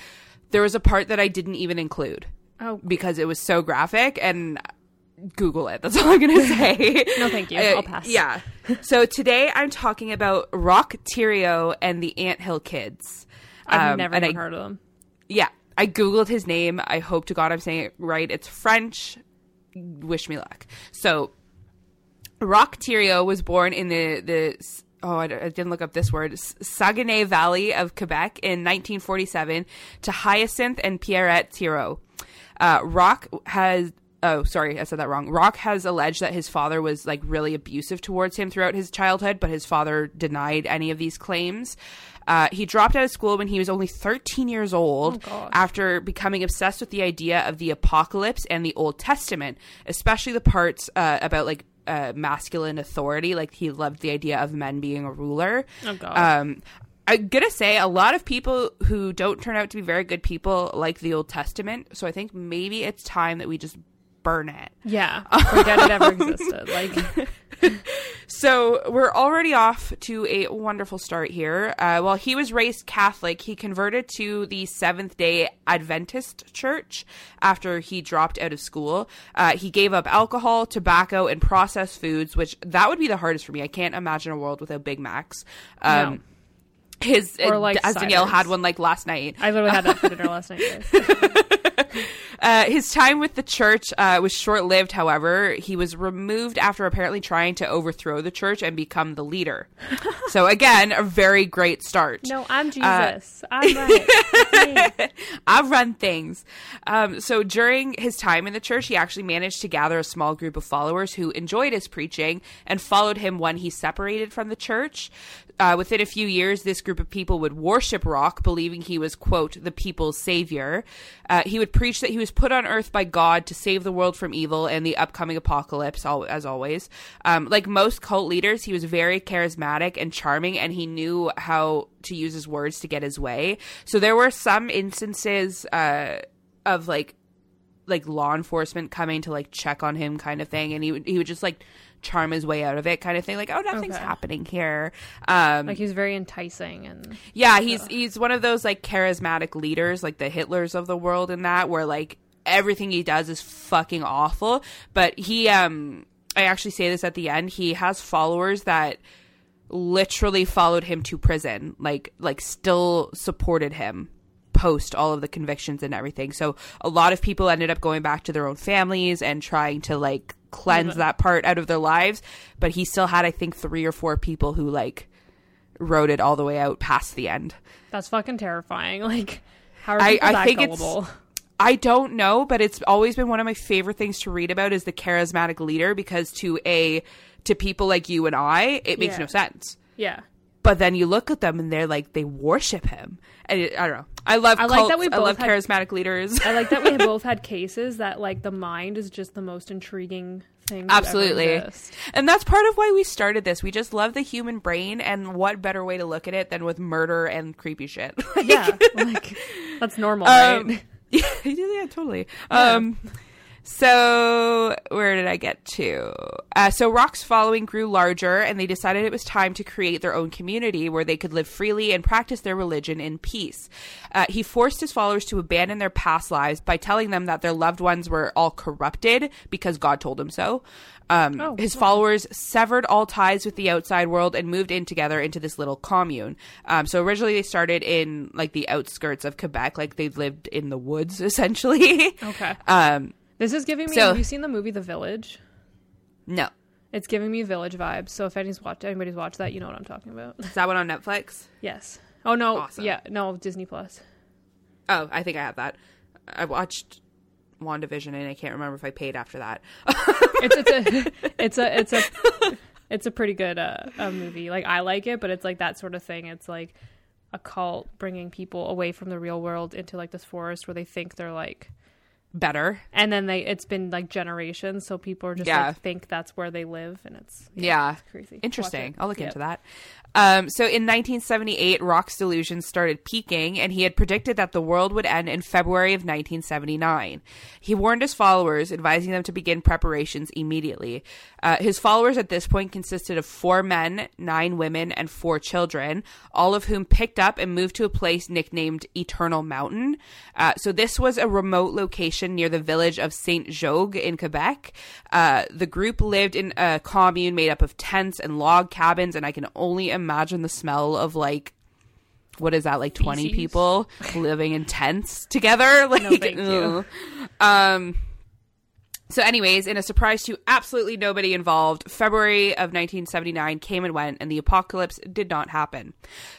there was a part that I didn't even include Oh, because it was so graphic and Google it. That's all I'm going to say. No, thank you. Uh, I'll pass. Yeah. So today I'm talking about Roch Thériault and the Ant Hill Kids. I've Um, never even I, heard of them. Yeah. I Googled his name. I hope to God I'm saying it right. It's French. Wish me luck. So Roch Thériault was born in the, the oh, I, didn't look up this word, Saguenay Valley of Quebec in 1947 to Hyacinth and Pierrette Thériault. Uh, Roch has. Oh, sorry, I said that wrong. Roch has alleged that his father was like really abusive towards him throughout his childhood, but his father denied any of these claims. Uh, he dropped out of school when he was only 13 years old gosh. after becoming obsessed with the idea of the apocalypse and the Old Testament, especially the parts uh, about like uh, masculine authority. Like he loved the idea of men being a ruler. Oh, God. Um, I'm gonna say a lot of people who don't turn out to be very good people like the Old Testament. So I think maybe it's time that we just burn it. Yeah. Forget it ever existed. Like, So we're already off to a wonderful start here. Uh, while he was raised Catholic, he converted to the Seventh Day Adventist Church after he dropped out of school. Uh, he gave up alcohol, tobacco, and processed foods, which that would be the hardest for me. I can't imagine a world without Big Macs. Um, No. His Or, uh, like, as Danielle had one like last night. I literally had that for dinner last night. Uh, his time with the church uh, was short lived, however. He was removed after apparently trying to overthrow the church and become the leader. so, again, a very great start. No, I'm Jesus. I'm right. I run things. Um, so, during his time in the church, he actually managed to gather a small group of followers who enjoyed his preaching and followed him when he separated from the church. Uh, within a few years, this group of people would worship Roch, believing he was, quote, the people's savior. Uh, he would preach that he was put on earth by God to save the world from evil and the upcoming apocalypse, al- as always. Um, like most cult leaders, he was very charismatic and charming, and he knew how to use his words to get his way. So there were some instances uh, of like like law enforcement coming to like check on him kind of thing and he would he would just like charm his way out of it kind of thing like oh nothing's Okay. happening here um Like, he was very enticing and. yeah he's he's one of those like charismatic leaders like the hitlers of the world in that where like everything he does is fucking awful. But he um i actually say this at the end he has followers that literally followed him to prison like like still supported him post all of the convictions and everything. So a lot of people ended up going back to their own families and trying to like cleanse that part out of their lives. But he still had i think three or four people who like rode it all the way out past the end. That's fucking terrifying. Like, how are I- I that think it's- gullible? I don't know, but it's always been one of my favorite things to read about is the charismatic leader because to a to people like you and I, it makes Yeah. no sense. Yeah. But then you look at them and they're like they worship him. And it, I don't know. I love I like cults. that we I both love had- charismatic leaders. I like that we both had cases that, like, the mind is just the most intriguing thing. Absolutely. And that's part of why we started this. We just love the human brain and what better way to look at it than with murder and creepy shit. Yeah. Like, that's normal, Um, right? yeah, yeah, totally. Um, so where did I get to? Uh, so Roch's following grew larger, and they decided it was time to create their own community where they could live freely and practice their religion in peace. Uh, he forced his followers to abandon their past lives by telling them that their loved ones were all corrupted because God told him so. Um, Oh, his wow. followers severed all ties with the outside world and moved in together into this little commune. Um, so originally they started in like the outskirts of Quebec, like they lived in the woods essentially. Okay. um, This is giving me. So- have you seen the movie The Village? no, It's giving me village vibes. So if anybody's watched, anybody's watched that, you know what I'm talking about. is that one on Netflix? yes. Oh no. Awesome. Yeah. No. Disney Plus. Oh, I think I have that. I watched WandaVision and I can't remember if I paid after that. It's it's a it's a it's a it's a pretty good uh, uh, movie. Like I like it, but it's like that sort of thing. It's like a cult bringing people away from the real world into like this forest where they think they're like Better. and then they it's been like generations so people are just Yeah. like think that's where they live and it's Yeah. it's crazy Interesting. it. I'll look Yep. into that. Um, so in 1978, Roch's delusions started peaking, and he had predicted that the world would end in February of 1979. He warned his followers, advising them to begin preparations immediately. Uh, his followers at this point consisted of four men, nine women, and four children, all of whom picked up and moved to a place nicknamed Eternal Mountain. Uh, so this was a remote location near the village of Saint Jogues in Quebec. Uh, the group lived in a commune made up of tents and log cabins, and I can only imagine the smell of like. What is that like? Twenty Feces? people living in tents together. Like, you. um. So, anyways, in a surprise to absolutely nobody involved, February of 1979 came and went, and the apocalypse did not happen.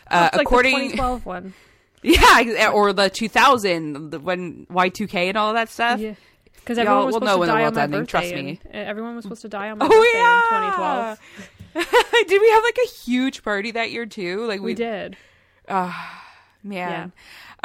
Uh, like according, the 2012 one yeah, or the 2000 the- when Y2K and all that stuff. yeah because Y'all everyone was supposed to die on my ending, birthday trust me. uh, everyone was supposed to die on my Oh birthday yeah, in 2012 did we have like a huge party that year too? Like we did Ah, Man.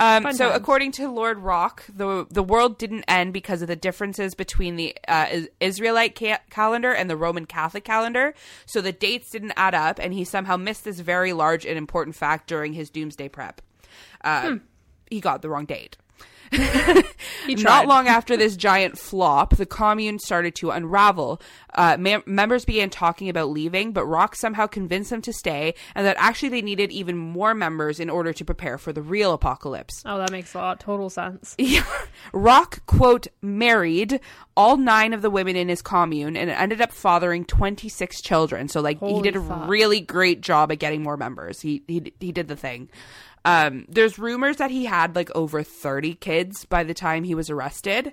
Um, so, times. according to Lord Roch, the the world didn't end because of the differences between the uh, Israelite ca- calendar and the Roman Catholic calendar. So the dates didn't add up, and he somehow missed this very large and important fact during his doomsday prep. Uh, He got the wrong date. he. Not long after this giant flop, the commune started to unravel. Uh, mem- members began talking about leaving, but Roch somehow convinced them to stay, and that actually they needed even more members in order to prepare for the real apocalypse. oh that makes a lot total sense Roch, quote, married all nine of the women in his commune and ended up fathering 26 children. So, like, he Holy did a fuck. really great job at getting more members. He, he, he did the thing. Um, there's rumors that he had like over 30 kids by the time he was arrested.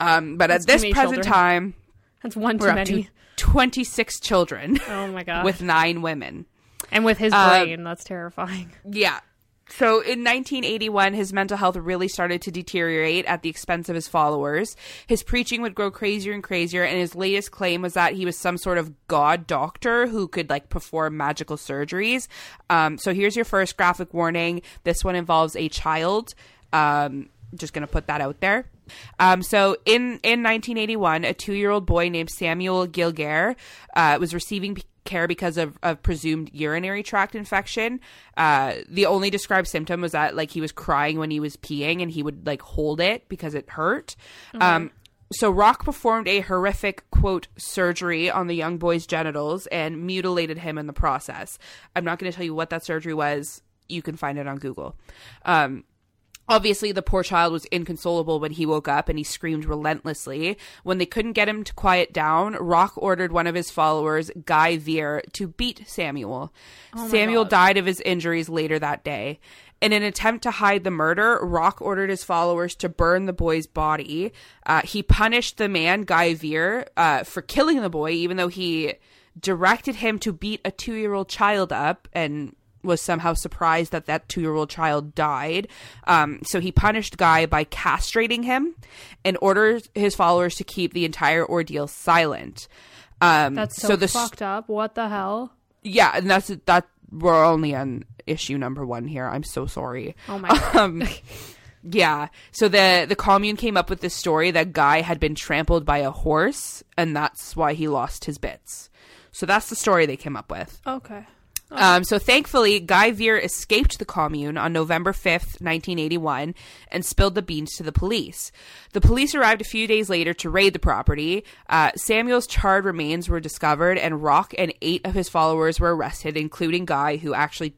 Um, but That's at this present children. time, that's one too many to 26 children oh my god with nine women. and with his Uh, brain that's terrifying Yeah. So in 1981, his mental health really started to deteriorate at the expense of his followers. His preaching would grow crazier and crazier, and his latest claim was that he was some sort of god doctor who could like perform magical surgeries. Um, so here's your first graphic warning. This one involves a child. Um, just gonna put that out there. Um, so in in 1981, a two year old boy named Samuel Giguère uh, was receiving care because of, of presumed urinary tract infection. Uh, the only described symptom was that like he was crying when he was peeing, and he would like hold it because it hurt. Um, so Roch performed a horrific quote surgery on the young boy's genitals and mutilated him in the process. I'm not going to tell you what that surgery was. You can find it on Google. Um, Obviously, the poor child was inconsolable when he woke up and he screamed relentlessly. When they couldn't get him to quiet down, Roch ordered one of his followers, Guy Veer, to beat Samuel. Samuel God. died of his injuries later that day. In an attempt to hide the murder, Roch ordered his followers to burn the boy's body. Uh, he punished the man, Guy Veer, uh, for killing the boy, even though he directed him to beat a two year old child up and was somehow surprised that that two year old child died. Um, so he punished Guy by castrating him and ordered his followers to keep the entire ordeal silent. Um, that's so, the s- fucked up what the hell yeah, and that's that. We're only on issue number one here. I'm so sorry. oh my god Um, yeah. So the the commune came up with this story that Guy had been trampled by a horse, and that's why he lost his bits. So that's the story they came up with. okay Um, so thankfully, Guy Veer escaped the commune on November 5th, 1981, and spilled the beans to the police. The police arrived a few days later to raid the property. Uh, Samuel's charred remains were discovered, and Roch and eight of his followers were arrested, including Guy, who actually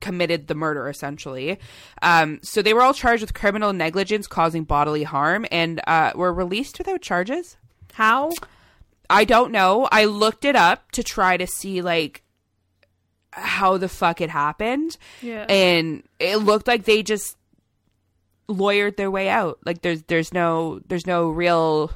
committed the murder, essentially. Um, so they were all charged with criminal negligence causing bodily harm and uh, were released without charges. how I don't know. I looked it up to try to see like how the fuck it happened. Yeah. And it looked like they just lawyered their way out. Like there's there's no there's no real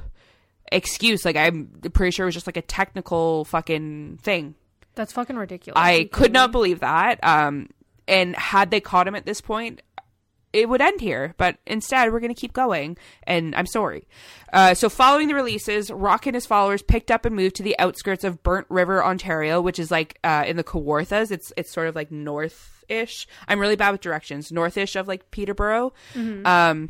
excuse. Like I'm pretty sure it was just like a technical fucking thing. that's fucking ridiculous I could not believe that. Um and had they caught him at this point, it would end here, but instead we're going to keep going, and I'm sorry. Uh, so, following the releases, Roch and his followers picked up and moved to the outskirts of Burnt River, Ontario, which is like uh, in the Kawarthas. It's it's sort of like north ish. I'm really bad with directions. North ish of like Peterborough. Um,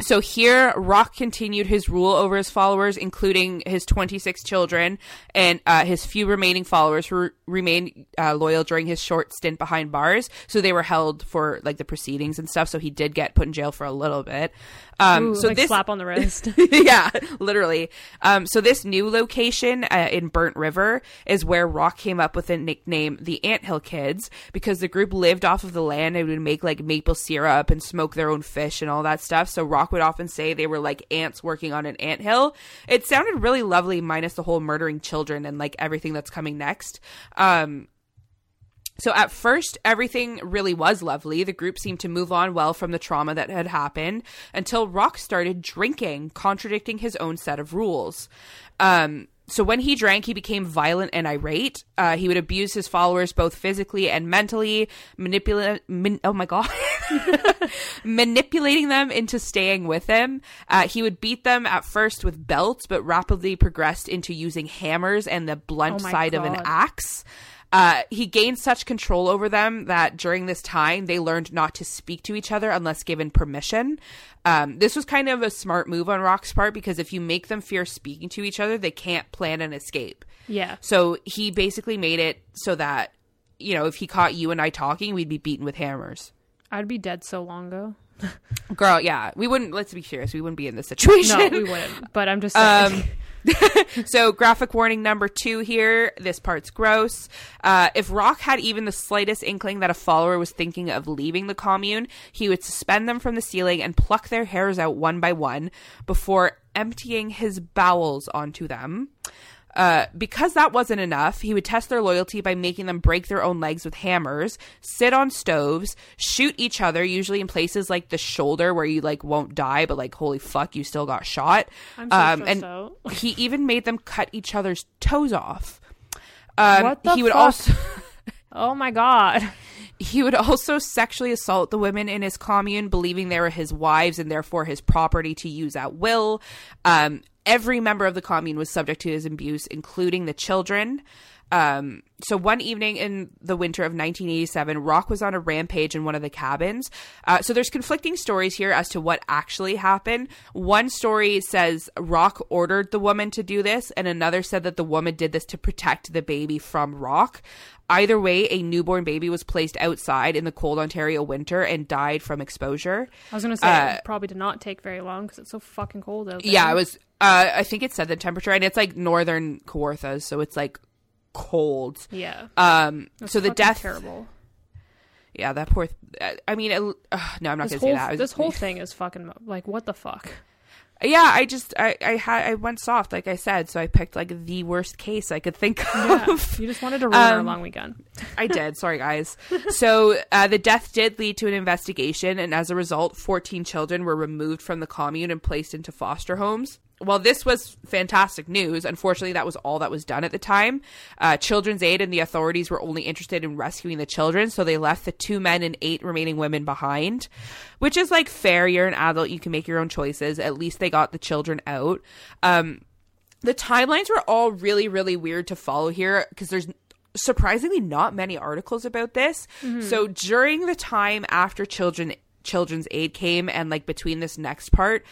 so here, Roch continued his rule over his followers, including his 26 children and uh, his few remaining followers who remained uh, loyal during his short stint behind bars. So they were held for like the proceedings and stuff. So he did get put in jail for a little bit. Um, Ooh, so like this slap on the wrist. yeah, literally. Um, so this new location uh, in Burnt River is where Roch came up with a nickname, the Anthill Kids, because the group lived off of the land and would make like maple syrup and smoke their own fish and all that stuff. So Roch would often say they were like ants working on an ant hill. It sounded really lovely, minus the whole murdering children and like everything that's coming next. Um, so at first, everything really was lovely. The group seemed to move on well from the trauma that had happened until Roch started drinking, contradicting his own set of rules. Um, so when he drank, he became violent and irate. Uh, he would abuse his followers both physically and mentally, manipulate. Man- oh my god, manipulating them into staying with him. Uh, he would beat them at first with belts, but rapidly progressed into using hammers and the blunt Oh side of an axe. Uh, he gained such control over them that during this time they learned not to speak to each other unless given permission. Um, this was kind of a smart move on Roch's part because if you make them fear speaking to each other, they can't plan an escape. yeah. So he basically made it so that, you know, if he caught you and I talking, we'd be beaten with hammers. I'd be dead so long ago. Girl, yeah, we wouldn't, let's be serious, we wouldn't be in this situation. No, we wouldn't. But I'm just saying. Um, so, graphic warning number two here. This part's gross. Uh, if Roch had even the slightest inkling that a follower was thinking of leaving the commune, he would suspend them from the ceiling and pluck their hairs out one by one before emptying his bowels onto them. Uh, because that wasn't enough, he would test their loyalty by making them break their own legs with hammers, sit on stoves, shoot each other, usually in places like the shoulder where you like won't die, but like holy fuck, you still got shot. I'm so um, and out. he even made them cut each other's toes off. Um, What the he would fuck? also oh my god. he would also sexually assault the women in his commune, believing they were his wives and therefore his property to use at will. Um, every member of the commune was subject to his abuse, including the children. Um, so one evening in the winter of 1987, Roch was on a rampage in one of the cabins. Uh, so there's conflicting stories here as to what actually happened. One story says Roch ordered the woman to do this, and another said that the woman did this to protect the baby from Roch. Either way, a newborn baby was placed outside in the cold Ontario winter and died from exposure. I was gonna say Uh, it probably did not take very long because it's so fucking cold out there. Yeah, it was. Uh, I think it said the temperature, and it's like northern Kawarthas, so it's like cold. Yeah. Um, That's so the death. terrible. Yeah, that poor. Th- I mean, it, uh, no, I'm not This gonna say that. This whole thing is fucking like what the fuck. Yeah, I just I I had I went soft, like I said, so I picked like the worst case I could think Yeah. of. you just wanted to ruin our Um, long weekend. I did. Sorry, guys. So uh, the death did lead to an investigation, and as a result, 14 children were removed from the commune and placed into foster homes. While this was fantastic news, unfortunately, that was all that was done at the time. Uh, Children's Aid and the authorities were only interested in rescuing the children, so they left the two men and eight remaining women behind, which is like fair. You're an adult, you can make your own choices. At least they got the children out. Um, the timelines were all really really weird to follow here because there's surprisingly not many articles about this so during the time after children children's aid came and like between this next part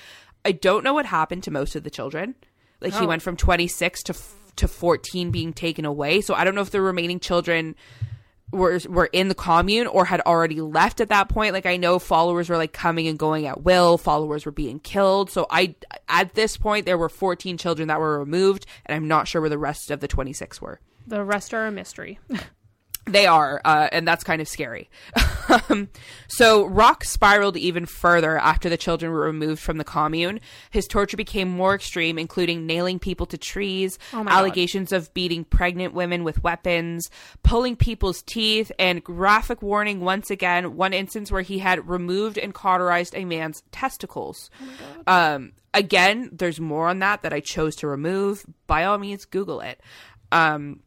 i don't know what happened to most of the children like he Oh. went from 26 to f- to 14 being taken away so i don't know if the remaining children were were in the commune or had already left at that point. Like I know followers were like coming and going at will. Followers were being killed. So I at this point there were 14 children that were removed, and I'm not sure where the rest of the 26 were. The rest are a mystery. They are, uh, and that's kind of scary. um, so Roch spiraled even further after the children were removed from the commune. His torture became more extreme, including nailing people to trees, Oh my God. allegations of beating pregnant women with weapons, pulling people's teeth, and graphic warning once again, one instance where he had removed and cauterized a man's testicles. um, again, there's more on that that I chose to remove. By all means, Google it. Um,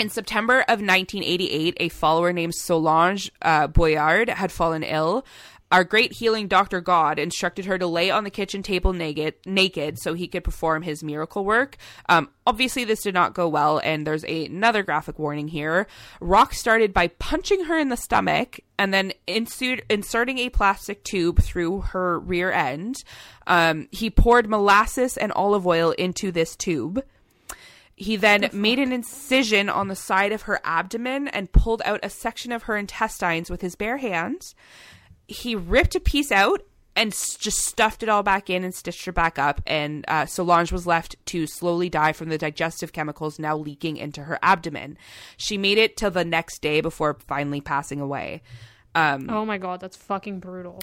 in September of 1988, a follower named Solange uh, Boilard had fallen ill. our great healing Dr. God instructed her to lay on the kitchen table naked, naked so he could perform his miracle work. Um, obviously, this did not go well, and there's a, another graphic warning here. Roch started by punching her in the stomach and then insert, inserting a plastic tube through her rear end. Um, he poured molasses and olive oil into this tube. He then made an incision on the side of her abdomen and pulled out a section of her intestines with his bare hands. He ripped a piece out and s- just stuffed it all back in and stitched her back up. And uh, Solange was left to slowly die from the digestive chemicals now leaking into her abdomen. She made it till the next day before finally passing away. Um, Oh my god, that's fucking brutal.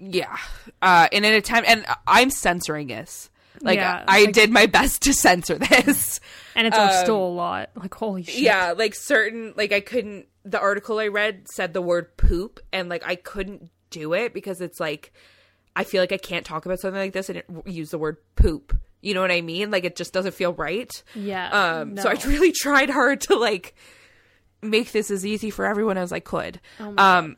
yeah, uh, in an attempt, and I'm censoring this. Like Yeah, I like- did my best to censor this. And it's uh, still a lot. Like holy shit. Um, yeah like certain like i couldn't the article i read said the word poop and like i couldn't do it because it's like i feel like i can't talk about something like this and it, use the word poop you know what i mean like it just doesn't feel right Yeah. um so i really tried hard to like make this as easy for everyone as i could Oh my um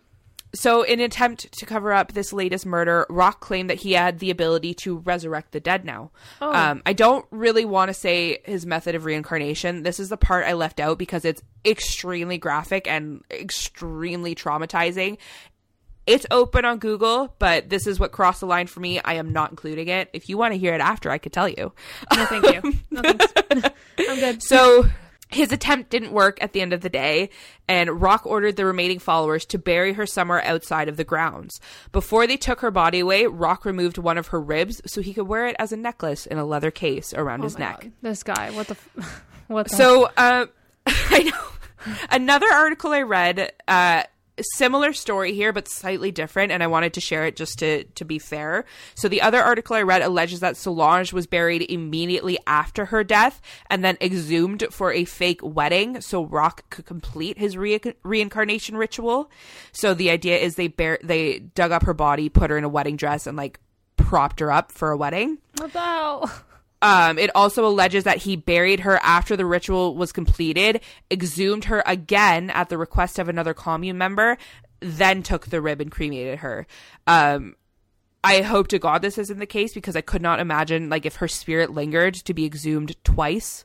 so in an attempt to cover up this latest murder Roch claimed that he had the ability to resurrect the dead now Oh. um, i don't really want to say his method of reincarnation this is the part i left out because it's extremely graphic and extremely traumatizing it's open on google but this is what crossed the line for me i am not including it if you want to hear it after i could tell you No, thank you. No. I'm good. so his attempt didn't work at the end of the day, and Roch ordered the remaining followers to bury her somewhere outside of the grounds. Before they took her body away, Roch removed one of her ribs so he could wear it as a necklace in a leather case around Oh his neck. God. This guy. What the? F- what the? So, uh, I know another article I read, uh, similar story here, but slightly different, and I wanted to share it just to to be fair. So, the other article I read alleges that Solange was buried immediately after her death, and then exhumed for a fake wedding, so Roch could complete his re- reincarnation ritual. So, the idea is they bear they dug up her body, put her in a wedding dress, and like propped her up for a wedding. hell? Um, it also alleges that he buried her after the ritual was completed, exhumed her again at the request of another commune member, then took the rib and cremated her. Um, I hope to God this isn't the case because I could not imagine like if her spirit lingered to be exhumed twice.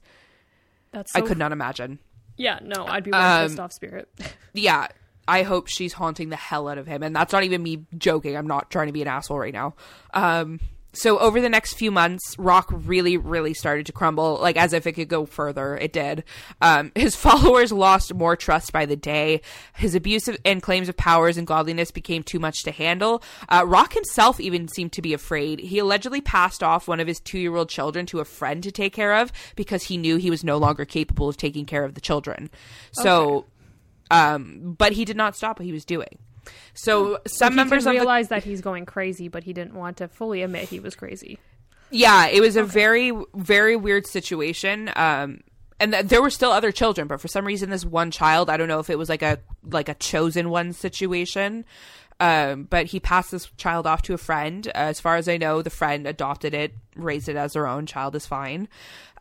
That's. I so- could not imagine. Yeah. No, I'd be one Um, pissed off spirit. Yeah, I hope she's haunting the hell out of him, and that's not even me joking. I'm not trying to be an asshole right now. Um, so over the next few months, Roch really, really started to crumble, like as if it could go further. It did. Um, his followers lost more trust by the day. His abuse of, and claims of powers and godliness became too much to handle. Uh, Roch himself even seemed to be afraid. He allegedly passed off one of his two-year-old children to a friend to take care of because he knew he was no longer capable of taking care of the children. So, um, but he did not stop what he was doing. So some he members of the realize that he's going crazy, but he didn't want to fully admit he was crazy. Yeah, it was a very, very weird situation. Um, and th- there were still other children, but for some reason, this one child, I don't know if it was like a like a chosen one situation. Um, but he passed this child off to a friend. Uh, as far as I know, the friend adopted it, raised it as their own. Child is fine.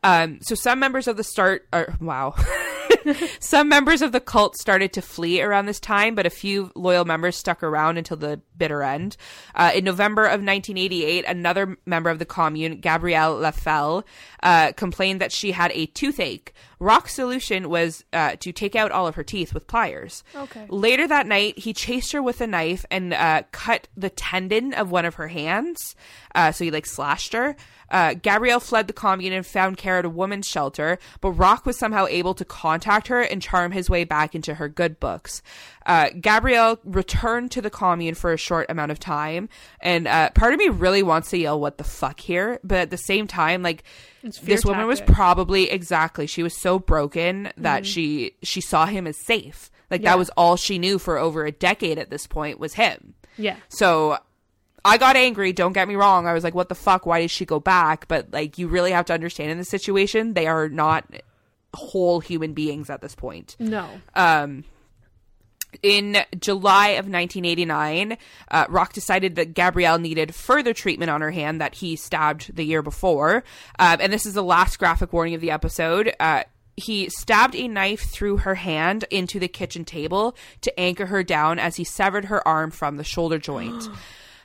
Um, so some members of the start, or wow, some members of the cult started to flee around this time, but a few loyal members stuck around until the bitter end. Uh, in November of 1988, another member of the commune, Gabrielle Lavallée, uh, complained that she had a toothache. Roch's solution was uh, to take out all of her teeth with pliers. Okay. Later that night, he chased her with a knife and uh, cut the tendon of one of her hands. Uh, so he like slashed her. Uh, Gabrielle fled the commune and found care at a woman's shelter, but Roch was somehow able to contact her and charm his way back into her good books. Uh, Gabrielle returned to the commune for a short amount of time, and uh, part of me really wants to yell "What the fuck" here, but at the same time, like this woman was probably exactly she was so broken that she she saw him as safe. Like Yeah. that was all she knew for over a decade at this point was him. Yeah. So I got angry, don't get me wrong. I was like, what the fuck? Why did she go back? But like you really have to understand in this situation, they are not whole human beings at this point. No. Um in July of 1989, uh, Roch decided that Gabrielle needed further treatment on her hand that he stabbed the year before. Um, and this is the last graphic warning of the episode. Uh, he stabbed a knife through her hand into the kitchen table to anchor her down as he severed her arm from the shoulder joint.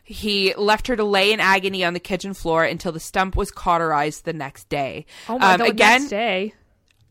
He left her to lay in agony on the kitchen floor until the stump was cauterized the next day. Oh my Um, god! again, next day.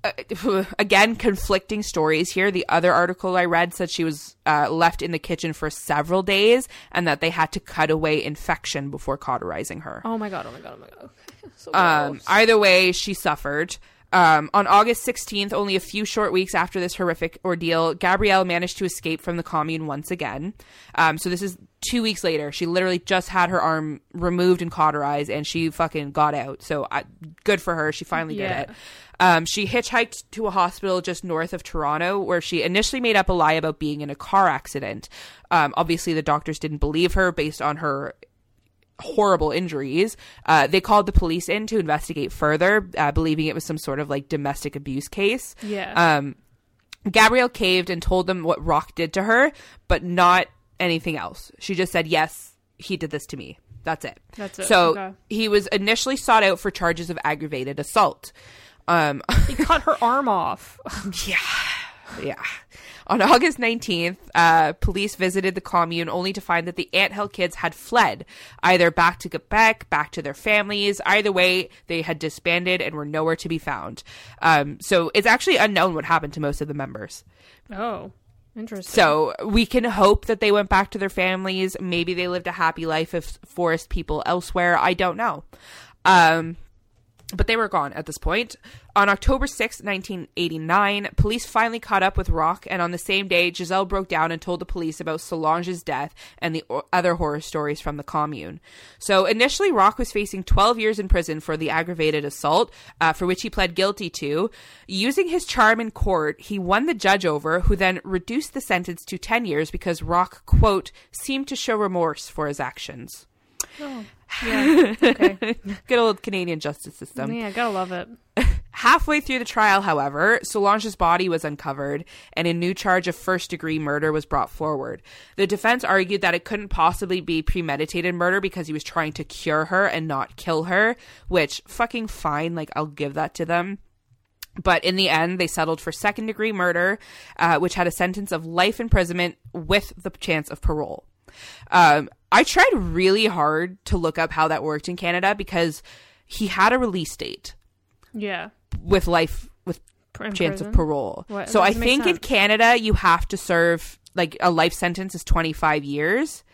again conflicting stories here the other article i read said she was uh, left in the kitchen for several days and that they had to cut away infection before cauterizing her Oh my god! Oh my god! Oh my god! so um, either way she suffered um, on August 16th, only a few short weeks after this horrific ordeal, Gabrielle managed to escape from the commune once again. Um, so this is two weeks later. She literally just had her arm removed and cauterized, and she fucking got out. So I, good for her. She finally Yeah. did it. Um, she hitchhiked to a hospital just north of Toronto, where she initially made up a lie about being in a car accident. Um, obviously, the doctors didn't believe her based on her horrible injuries. Uh, they called the police in to investigate further, uh, believing it was some sort of like domestic abuse case. yeah. Um, Gabrielle caved and told them what Roch did to her, but not anything else. She just said, "Yes, he did this to me." That's it. That's it. So Okay. he was initially sought out for charges of aggravated assault. Um, he cut her arm off. Yeah. Yeah. On August 19th, uh, police visited the commune only to find that the Anthill kids had fled, either back to Quebec, back to their families. Either way, they had disbanded and were nowhere to be found. Um, so it's actually unknown what happened to most of the members. Oh, interesting. So we can hope that they went back to their families. Maybe they lived a happy life of forest people elsewhere. I don't know. Um, but they were gone at this point. On October sixth, 1989, police finally caught up with Roch, and on the same day, Giselle broke down and told the police about Solange's death and the other horror stories from the commune. So initially, Roch was facing 12 years in prison for the aggravated assault, uh, for which he pled guilty to. Using his charm in court, he won the judge over, who then reduced the sentence to 10 years because Roch, quote, seemed to show remorse for his actions. Oh, yeah. Okay. Good old Canadian justice system. yeah, gotta love it. Halfway through the trial, however, Solange's body was uncovered and a new charge of first degree murder was brought forward. The defense argued that it couldn't possibly be premeditated murder because he was trying to cure her and not kill her, which fucking fine, like I'll give that to them. But in the end, they settled for second degree murder, uh, which had a sentence of life imprisonment with the chance of parole. Um, I tried really hard to look up how that worked in Canada because he had a release date Yeah. with life with In chance prison? of parole. What? So I think in. Canada you have to serve like a life sentence is 25 years.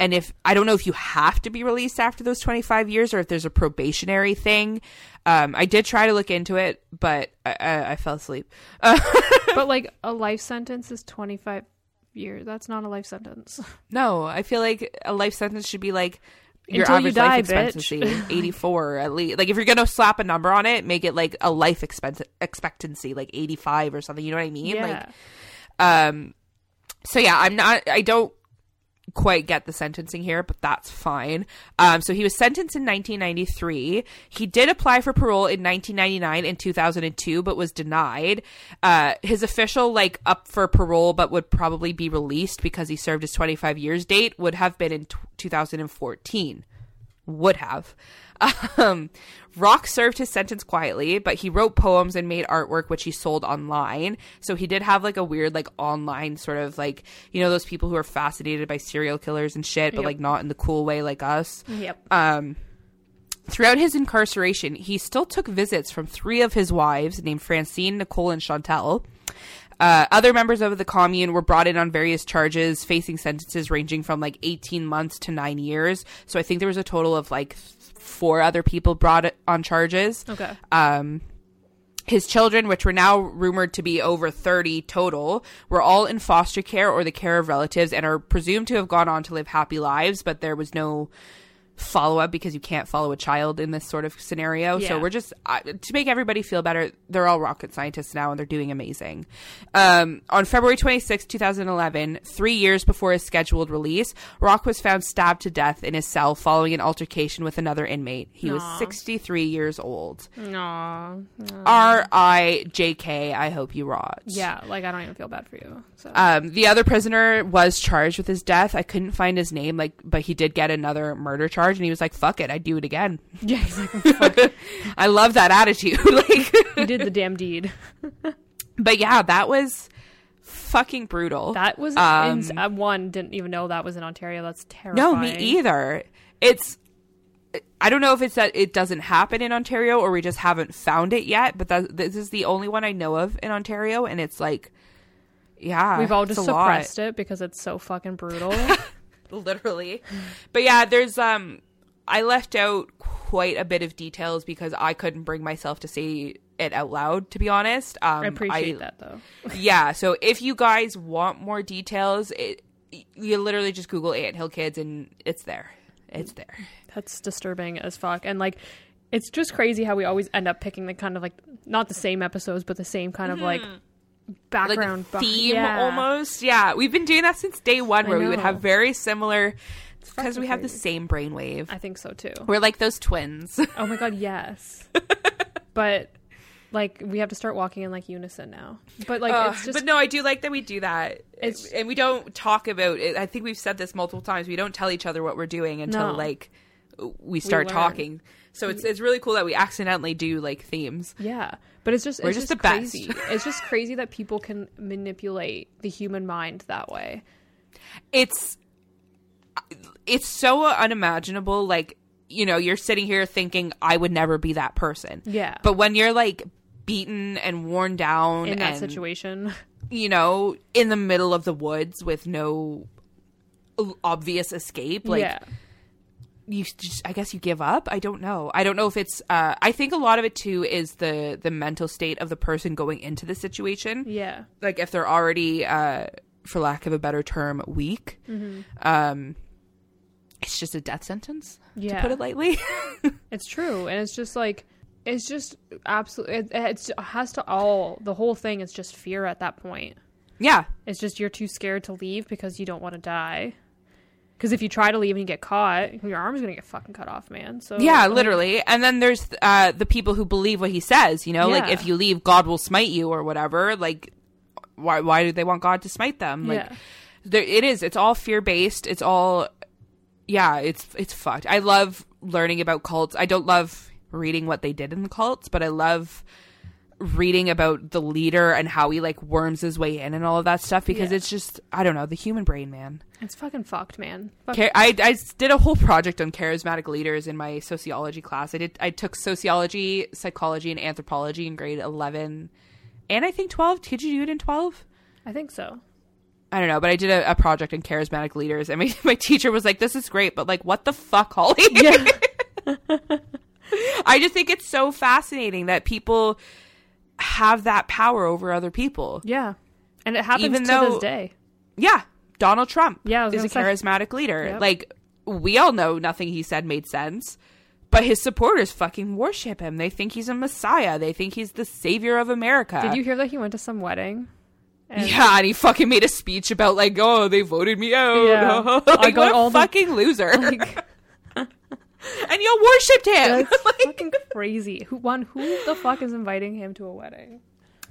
And if I don't know if you have to be released after those 25 years or if there's a probationary thing. Um, I did try to look into it, but I, I, I fell asleep. but like a life sentence is 25 years. That's not a life sentence. No, I feel like a life sentence should be like your Until you die, life bitch. expectancy, 84 at least. Like if you're gonna slap a number on it, make it like a life expense expectancy, like 85 or something. You know what I mean? yeah. Like Um, so yeah, I'm not. I don't quite get the sentencing here, but that's fine. Um, so he was sentenced in 1993. He did apply for parole in 1999 and 2002, but was denied. Uh, his official like up for parole, but would probably be released because he served his 25 years date would have been in t- 2014 would have. Um, Rock served his sentence quietly, but he wrote poems and made artwork which he sold online. So he did have like a weird like online sort of like you know those people who are fascinated by serial killers and shit, but Yep. like not in the cool way like us. Yep. Um, throughout his incarceration, he still took visits from three of his wives named Francine, Nicole, and Chantel. Uh, other members of the commune were brought in on various charges, facing sentences ranging from like 18 months to nine years. So I think there was a total of like four other people brought on charges. Okay. Um, his children, which were now rumored to be over 30 total, were all in foster care or the care of relatives and are presumed to have gone on to live happy lives, but there was no follow up because you can't follow a child in this sort of scenario. So we're just uh, to make everybody feel better. They're all rocket scientists now and they're doing amazing. Um, on February 26, 2011, three years before his scheduled release, Roch was found stabbed to death in his cell following an altercation with another inmate. He was 63 years old. Aw. R I J K. I hope you rot. Yeah, like I don't even feel bad for you. So Um, the other prisoner was charged with his death. I couldn't find his name, like, but he did get another murder charge charge and he was like, fuck it, I'd do it again. Yeah, he's like, fuck, I love that attitude. like, he did the damn deed. but yeah, that was fucking brutal. That was Um, ins- uh, one didn't even know that was in Ontario. That's terrifying. no, me either. It's, I don't know if it's that it doesn't happen in Ontario or we just haven't found it yet, but that, this is the only one I know of in Ontario. And it's like, yeah, We've all just a lot. suppressed it because it's so fucking brutal. literally. But yeah, there's um I left out quite a bit of details because I couldn't bring myself to say it out loud to be honest. Um I appreciate that though. Yeah, so if you guys want more details, it you literally just google Ant Hill Kids and it's there. It's there. That's disturbing as fuck. And like, it's just crazy how we always end up picking the kind of like not the same episodes, but the same kind of like Like background beh- theme yeah. almost. Yeah, we've been doing that since day 1 where we would have very similar because we have the same brainwave. I think so too. We're like those twins. Oh my god, yes. but like we have to start walking in like unison now. But like Ugh, it's just but no, I do like that we do that. It's- and we don't talk about it. I think we've said this multiple times. We don't tell each other what we're doing until No. like we start learn. talking. So it's it's really cool that we accidentally do like themes. yeah. But it's just We're it's just just, crazy. it's just crazy that people can manipulate the human mind that way. It's it's so unimaginable. Like you know, you're sitting here thinking I would never be that person. Yeah. But when you're like beaten and worn down in that and situation. you know in the middle of the woods with no obvious escape, like yeah. You just i guess you give up i don't know i don't know if it's uh i think a lot of it too is the the mental state of the person going into the situation Yeah. like if they're already uh for lack of a better term weak um it's just a death sentence Yeah. to put it lightly It's true, and it's just like it's just absolutely. It, it's, it has to all the whole thing is just fear at that point. yeah It's just you're too scared to leave because you don't want to die. Because if you try to leave and you get caught, your arm's gonna get fucking cut off, man. So yeah like, literally. And then there's uh the people who believe what he says you know? Like if you leave god will smite you or whatever. Like why why do they want god to smite them? Like Yeah. there it is. It's all fear based it's all yeah it's it's fucked. I love learning about cults. I don't love reading what they did in the cults but i love reading about the leader and how he like worms his way in and all of that stuff because Yeah. it's just i don't know the human brain man It's fucking fucked, man. Fuck- Char- I, I did a whole project on charismatic leaders in my sociology class. I did. I took sociology, psychology, and anthropology in grade eleven, and I think twelve. Did you do it in twelve? I think so. I don't know, but I did a, a project on charismatic leaders, and my, my teacher was like, "This is great, but like, what the fuck, Holly?" Yeah. I just think it's so fascinating that people have that power over other people. yeah. And it happens Even to though- this day. Yeah, Donald Trump. Yeah, is a say. charismatic leader. Yep. Like we all know, nothing he said made sense. But his supporters fucking worship him. They think he's a messiah. They think he's the savior of America. Did you hear that he went to some wedding? And Yeah, and he fucking made a speech about like, oh, they voted me out. Yeah. like, I got what a all the- fucking loser. Like, and you worshipped him. that's fucking crazy. Who one? Who the fuck is inviting him to a wedding?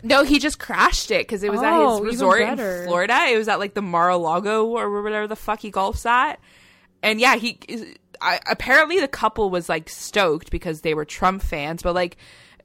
no, he just crashed it because it was Oh, at his oh, resort in. Florida. It was at like the Mar-a-Lago or whatever the fuck he golfs at. And yeah, he is- I, apparently the couple was like stoked because they were Trump fans, but like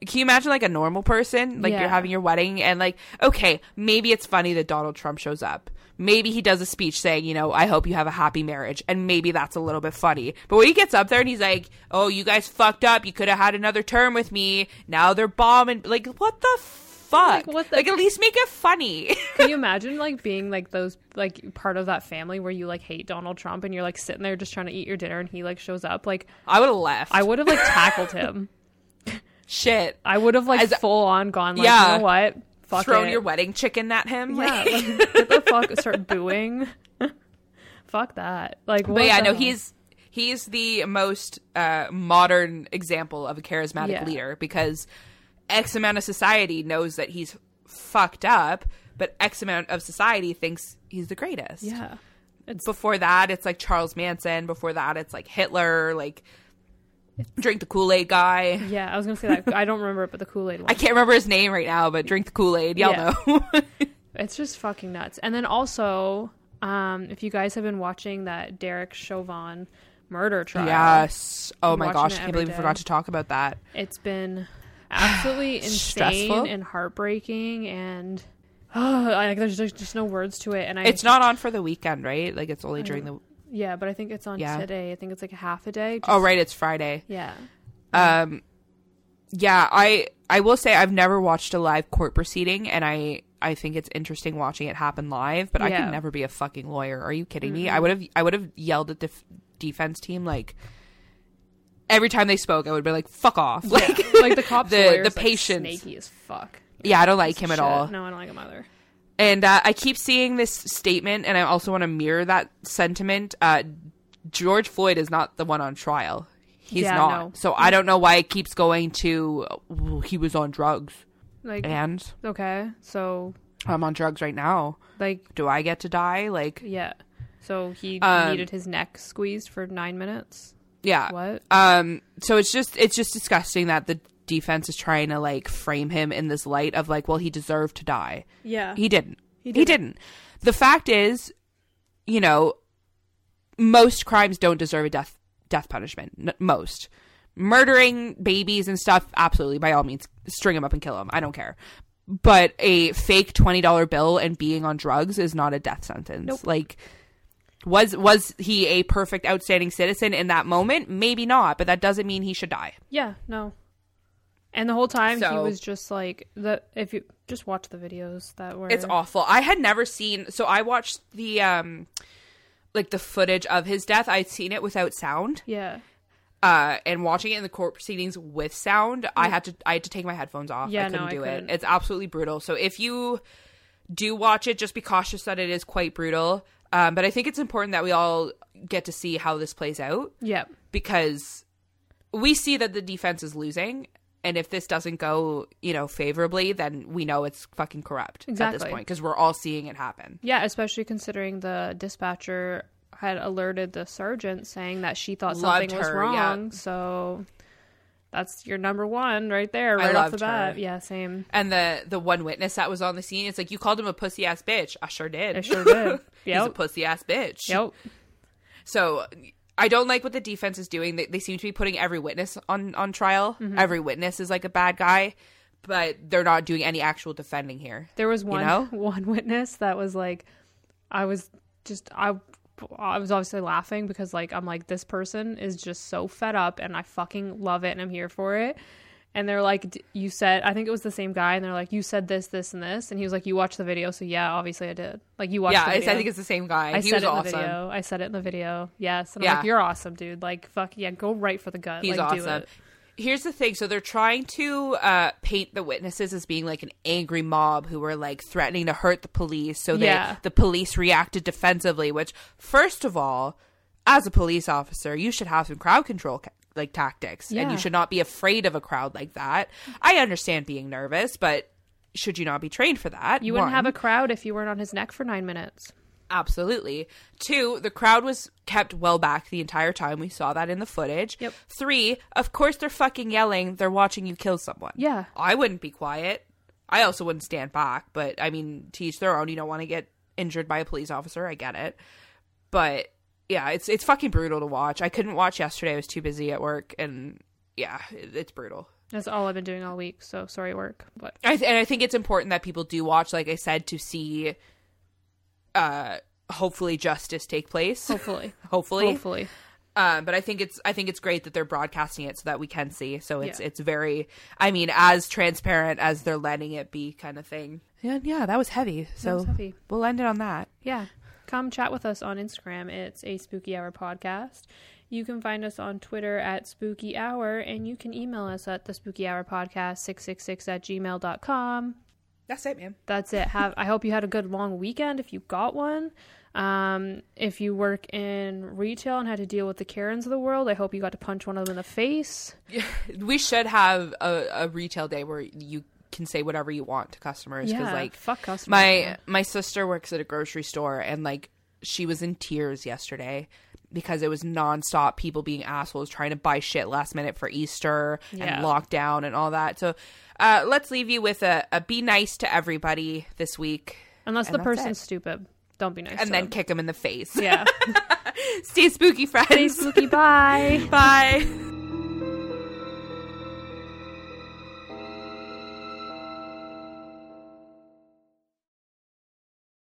can you imagine like a normal person like you're having your wedding and like okay maybe it's funny that donald trump shows up maybe he does a speech saying you know i hope you have a happy marriage. And maybe that's a little bit funny. But when he gets up there and he's like oh you guys fucked up. You could have had another term with me. Now they're bombing. Like what the fuck? Like, what the- like at least make it funny. Can you imagine like being like those like part of that family where you like hate Donald Trump and you're like sitting there just trying to eat your dinner and he like shows up? Like i would have left. I would have like tackled him. shit. I would have like As- full on gone like Yeah. you know what? Fuck thrown it. your wedding chicken at him yeah, like- like, get the fuck start booing. fuck that. Like But yeah, no, hell? he's he's the most uh, modern example of a charismatic Yeah. leader because X amount of society knows that he's fucked up, but X amount of society thinks he's the greatest. yeah. It's Before that, it's like Charles Manson. Before that, it's like Hitler. Like drink the Kool Aid guy. yeah, I was gonna say that. I don't remember it, but the Kool Aid. I can't remember his name right now, but drink the Kool Aid. Y'all Yeah. know. It's just fucking nuts. And then also, um, if you guys have been watching that Derek Chauvin murder trial. Yes. Oh my gosh, I can't believe we forgot to talk about that. It's been absolutely insane Stressful? and heartbreaking, and oh, like there's just, just no words to it. And I, It's not on for the weekend, right? Like it's only during the yeah, but I think it's on Yeah. today. I think it's like a half a day. Oh right, it's Friday. yeah, Um yeah, I I will say I've never watched a live court proceeding and I I think it's interesting watching it happen live, but I Yeah. could never be a fucking lawyer. Are you kidding me? I would have I would have yelled at the f- defense team like every time they spoke, I would be like fuck off. Like like the cops, the- the like, patience. snaky as fuck. yeah, I don't like him at Shit. all. No, I don't like him either. And uh, I keep seeing this statement, and I also want to mirror that sentiment. Uh, George Floyd is not the one on trial. He's Yeah, not. no. So I don't know why it keeps going to "Well, he was on drugs, Like, and okay, so I'm on drugs right now. like, Do I get to die? Like, yeah, so he Um, needed his neck squeezed for nine minutes. yeah. What? Um. So it's just it's just disgusting that the defense is trying to like frame him in this light of like, well, he deserved to die. Yeah, He didn't. He didn't. didn't. The fact is, you know, most crimes don't deserve a death death punishment. N- most murdering babies and stuff, absolutely, by all means, string them up and kill them. I don't care. But a fake twenty dollar bill and being on drugs is not a death sentence. Nope. Like, was was he a perfect, outstanding citizen in that moment? Maybe not, but that doesn't mean he should die. Yeah, no. And the whole time he was just like the if you just watch the videos that were It's awful. I had never seen so I watched the um like the footage of his death. I'd seen it without sound. Yeah. Uh and watching it in the court proceedings with sound, I had to I had to take my headphones off. Yeah, I couldn't no, I do couldn't. it. It's absolutely brutal. So if you do watch it, just be cautious that it is quite brutal. Um but I think it's important that we all get to see how this plays out Yeah. because we see that the defense is losing and if this doesn't go you know favorably then we know it's fucking corrupt at this point because we're all seeing it happen Yeah, especially considering the dispatcher had alerted the sergeant saying that she thought something was her, yeah. wrong. So that's your number one right there, I right off the bat. her. Yeah, same. and the the one witness that was on the scene it's like you called him a pussy ass bitch i sure did I sure did. he's a pussy ass bitch Yep. so i don't like what the defense is doing they, they seem to be putting every witness on on trial Mm-hmm. every witness is like a bad guy but they're not doing any actual defending here There was one know? one witness that was like, I was just I. I was obviously laughing because like I'm like this person is just so fed up and I fucking love it and I'm here for it. And they're like, "D- you said I think it was the same guy and they're like, you said this, this, and this, and he was like, you watched the video, so yeah, obviously I did. Like you watched. yeah I, I think it's the same guy I he said was it in awesome the video. I said it in the video. Yes, and I'm Yeah. like, you're awesome, dude. Like fuck yeah, go right for the gut. He's like, Do awesome. Here's the thing. So they're trying to uh, paint the witnesses as being like an angry mob who were like threatening to hurt the police. So they, Yeah. the police reacted defensively, which, first of all, as a police officer, you should have some crowd control like tactics and you should not be afraid of a crowd like that. I understand being nervous, but should you not be trained for that? You wouldn't One. have a crowd if you weren't on his neck for nine minutes. Absolutely. Two, the crowd was kept well back the entire time. We saw that in the footage. Yep. Three, of course they're fucking yelling. They're watching you kill someone. Yeah. I wouldn't be quiet. I also wouldn't stand back, but I mean, to each their own. You don't want to get injured by a police officer. I get it. But yeah, it's it's fucking brutal to watch. I couldn't watch yesterday. I was too busy at work and yeah, it, it's brutal. That's all I've been doing all week. So sorry, work. But I th- and I think it's important that people do watch, like I said, to see, uh, hopefully justice take place. hopefully, hopefully, hopefully, Um, but I think it's I think it's great that they're broadcasting it so that we can see. So it's Yeah. it's very, I mean, as transparent as they're letting it be, kind of thing. Yeah, yeah, that was heavy. So was heavy. we'll end it on that. yeah. Come chat with us on Instagram. It's a Spooky Hour podcast. You can find us on Twitter at Spooky Hour, and you can email us at the Spooky Hour Podcast six six six at gmail.com. That's it, man. that's it. Have I hope you had a good long weekend if you got one. Um, if you work in retail and had to deal with the Karens of the world, I hope you got to punch one of them in the face. We should have a, a retail day where you can say whatever you want to customers because Yeah, like fuck customers. my my sister works at a grocery store and like she was in tears yesterday because it was nonstop people being assholes trying to buy shit last minute for Easter Yeah. and lockdown and all that. So uh, let's leave you with a, a be nice to everybody this week unless the person's it. stupid, don't be nice. and then them. kick them in the face. yeah, Stay spooky, friends. Stay spooky. Bye. Bye.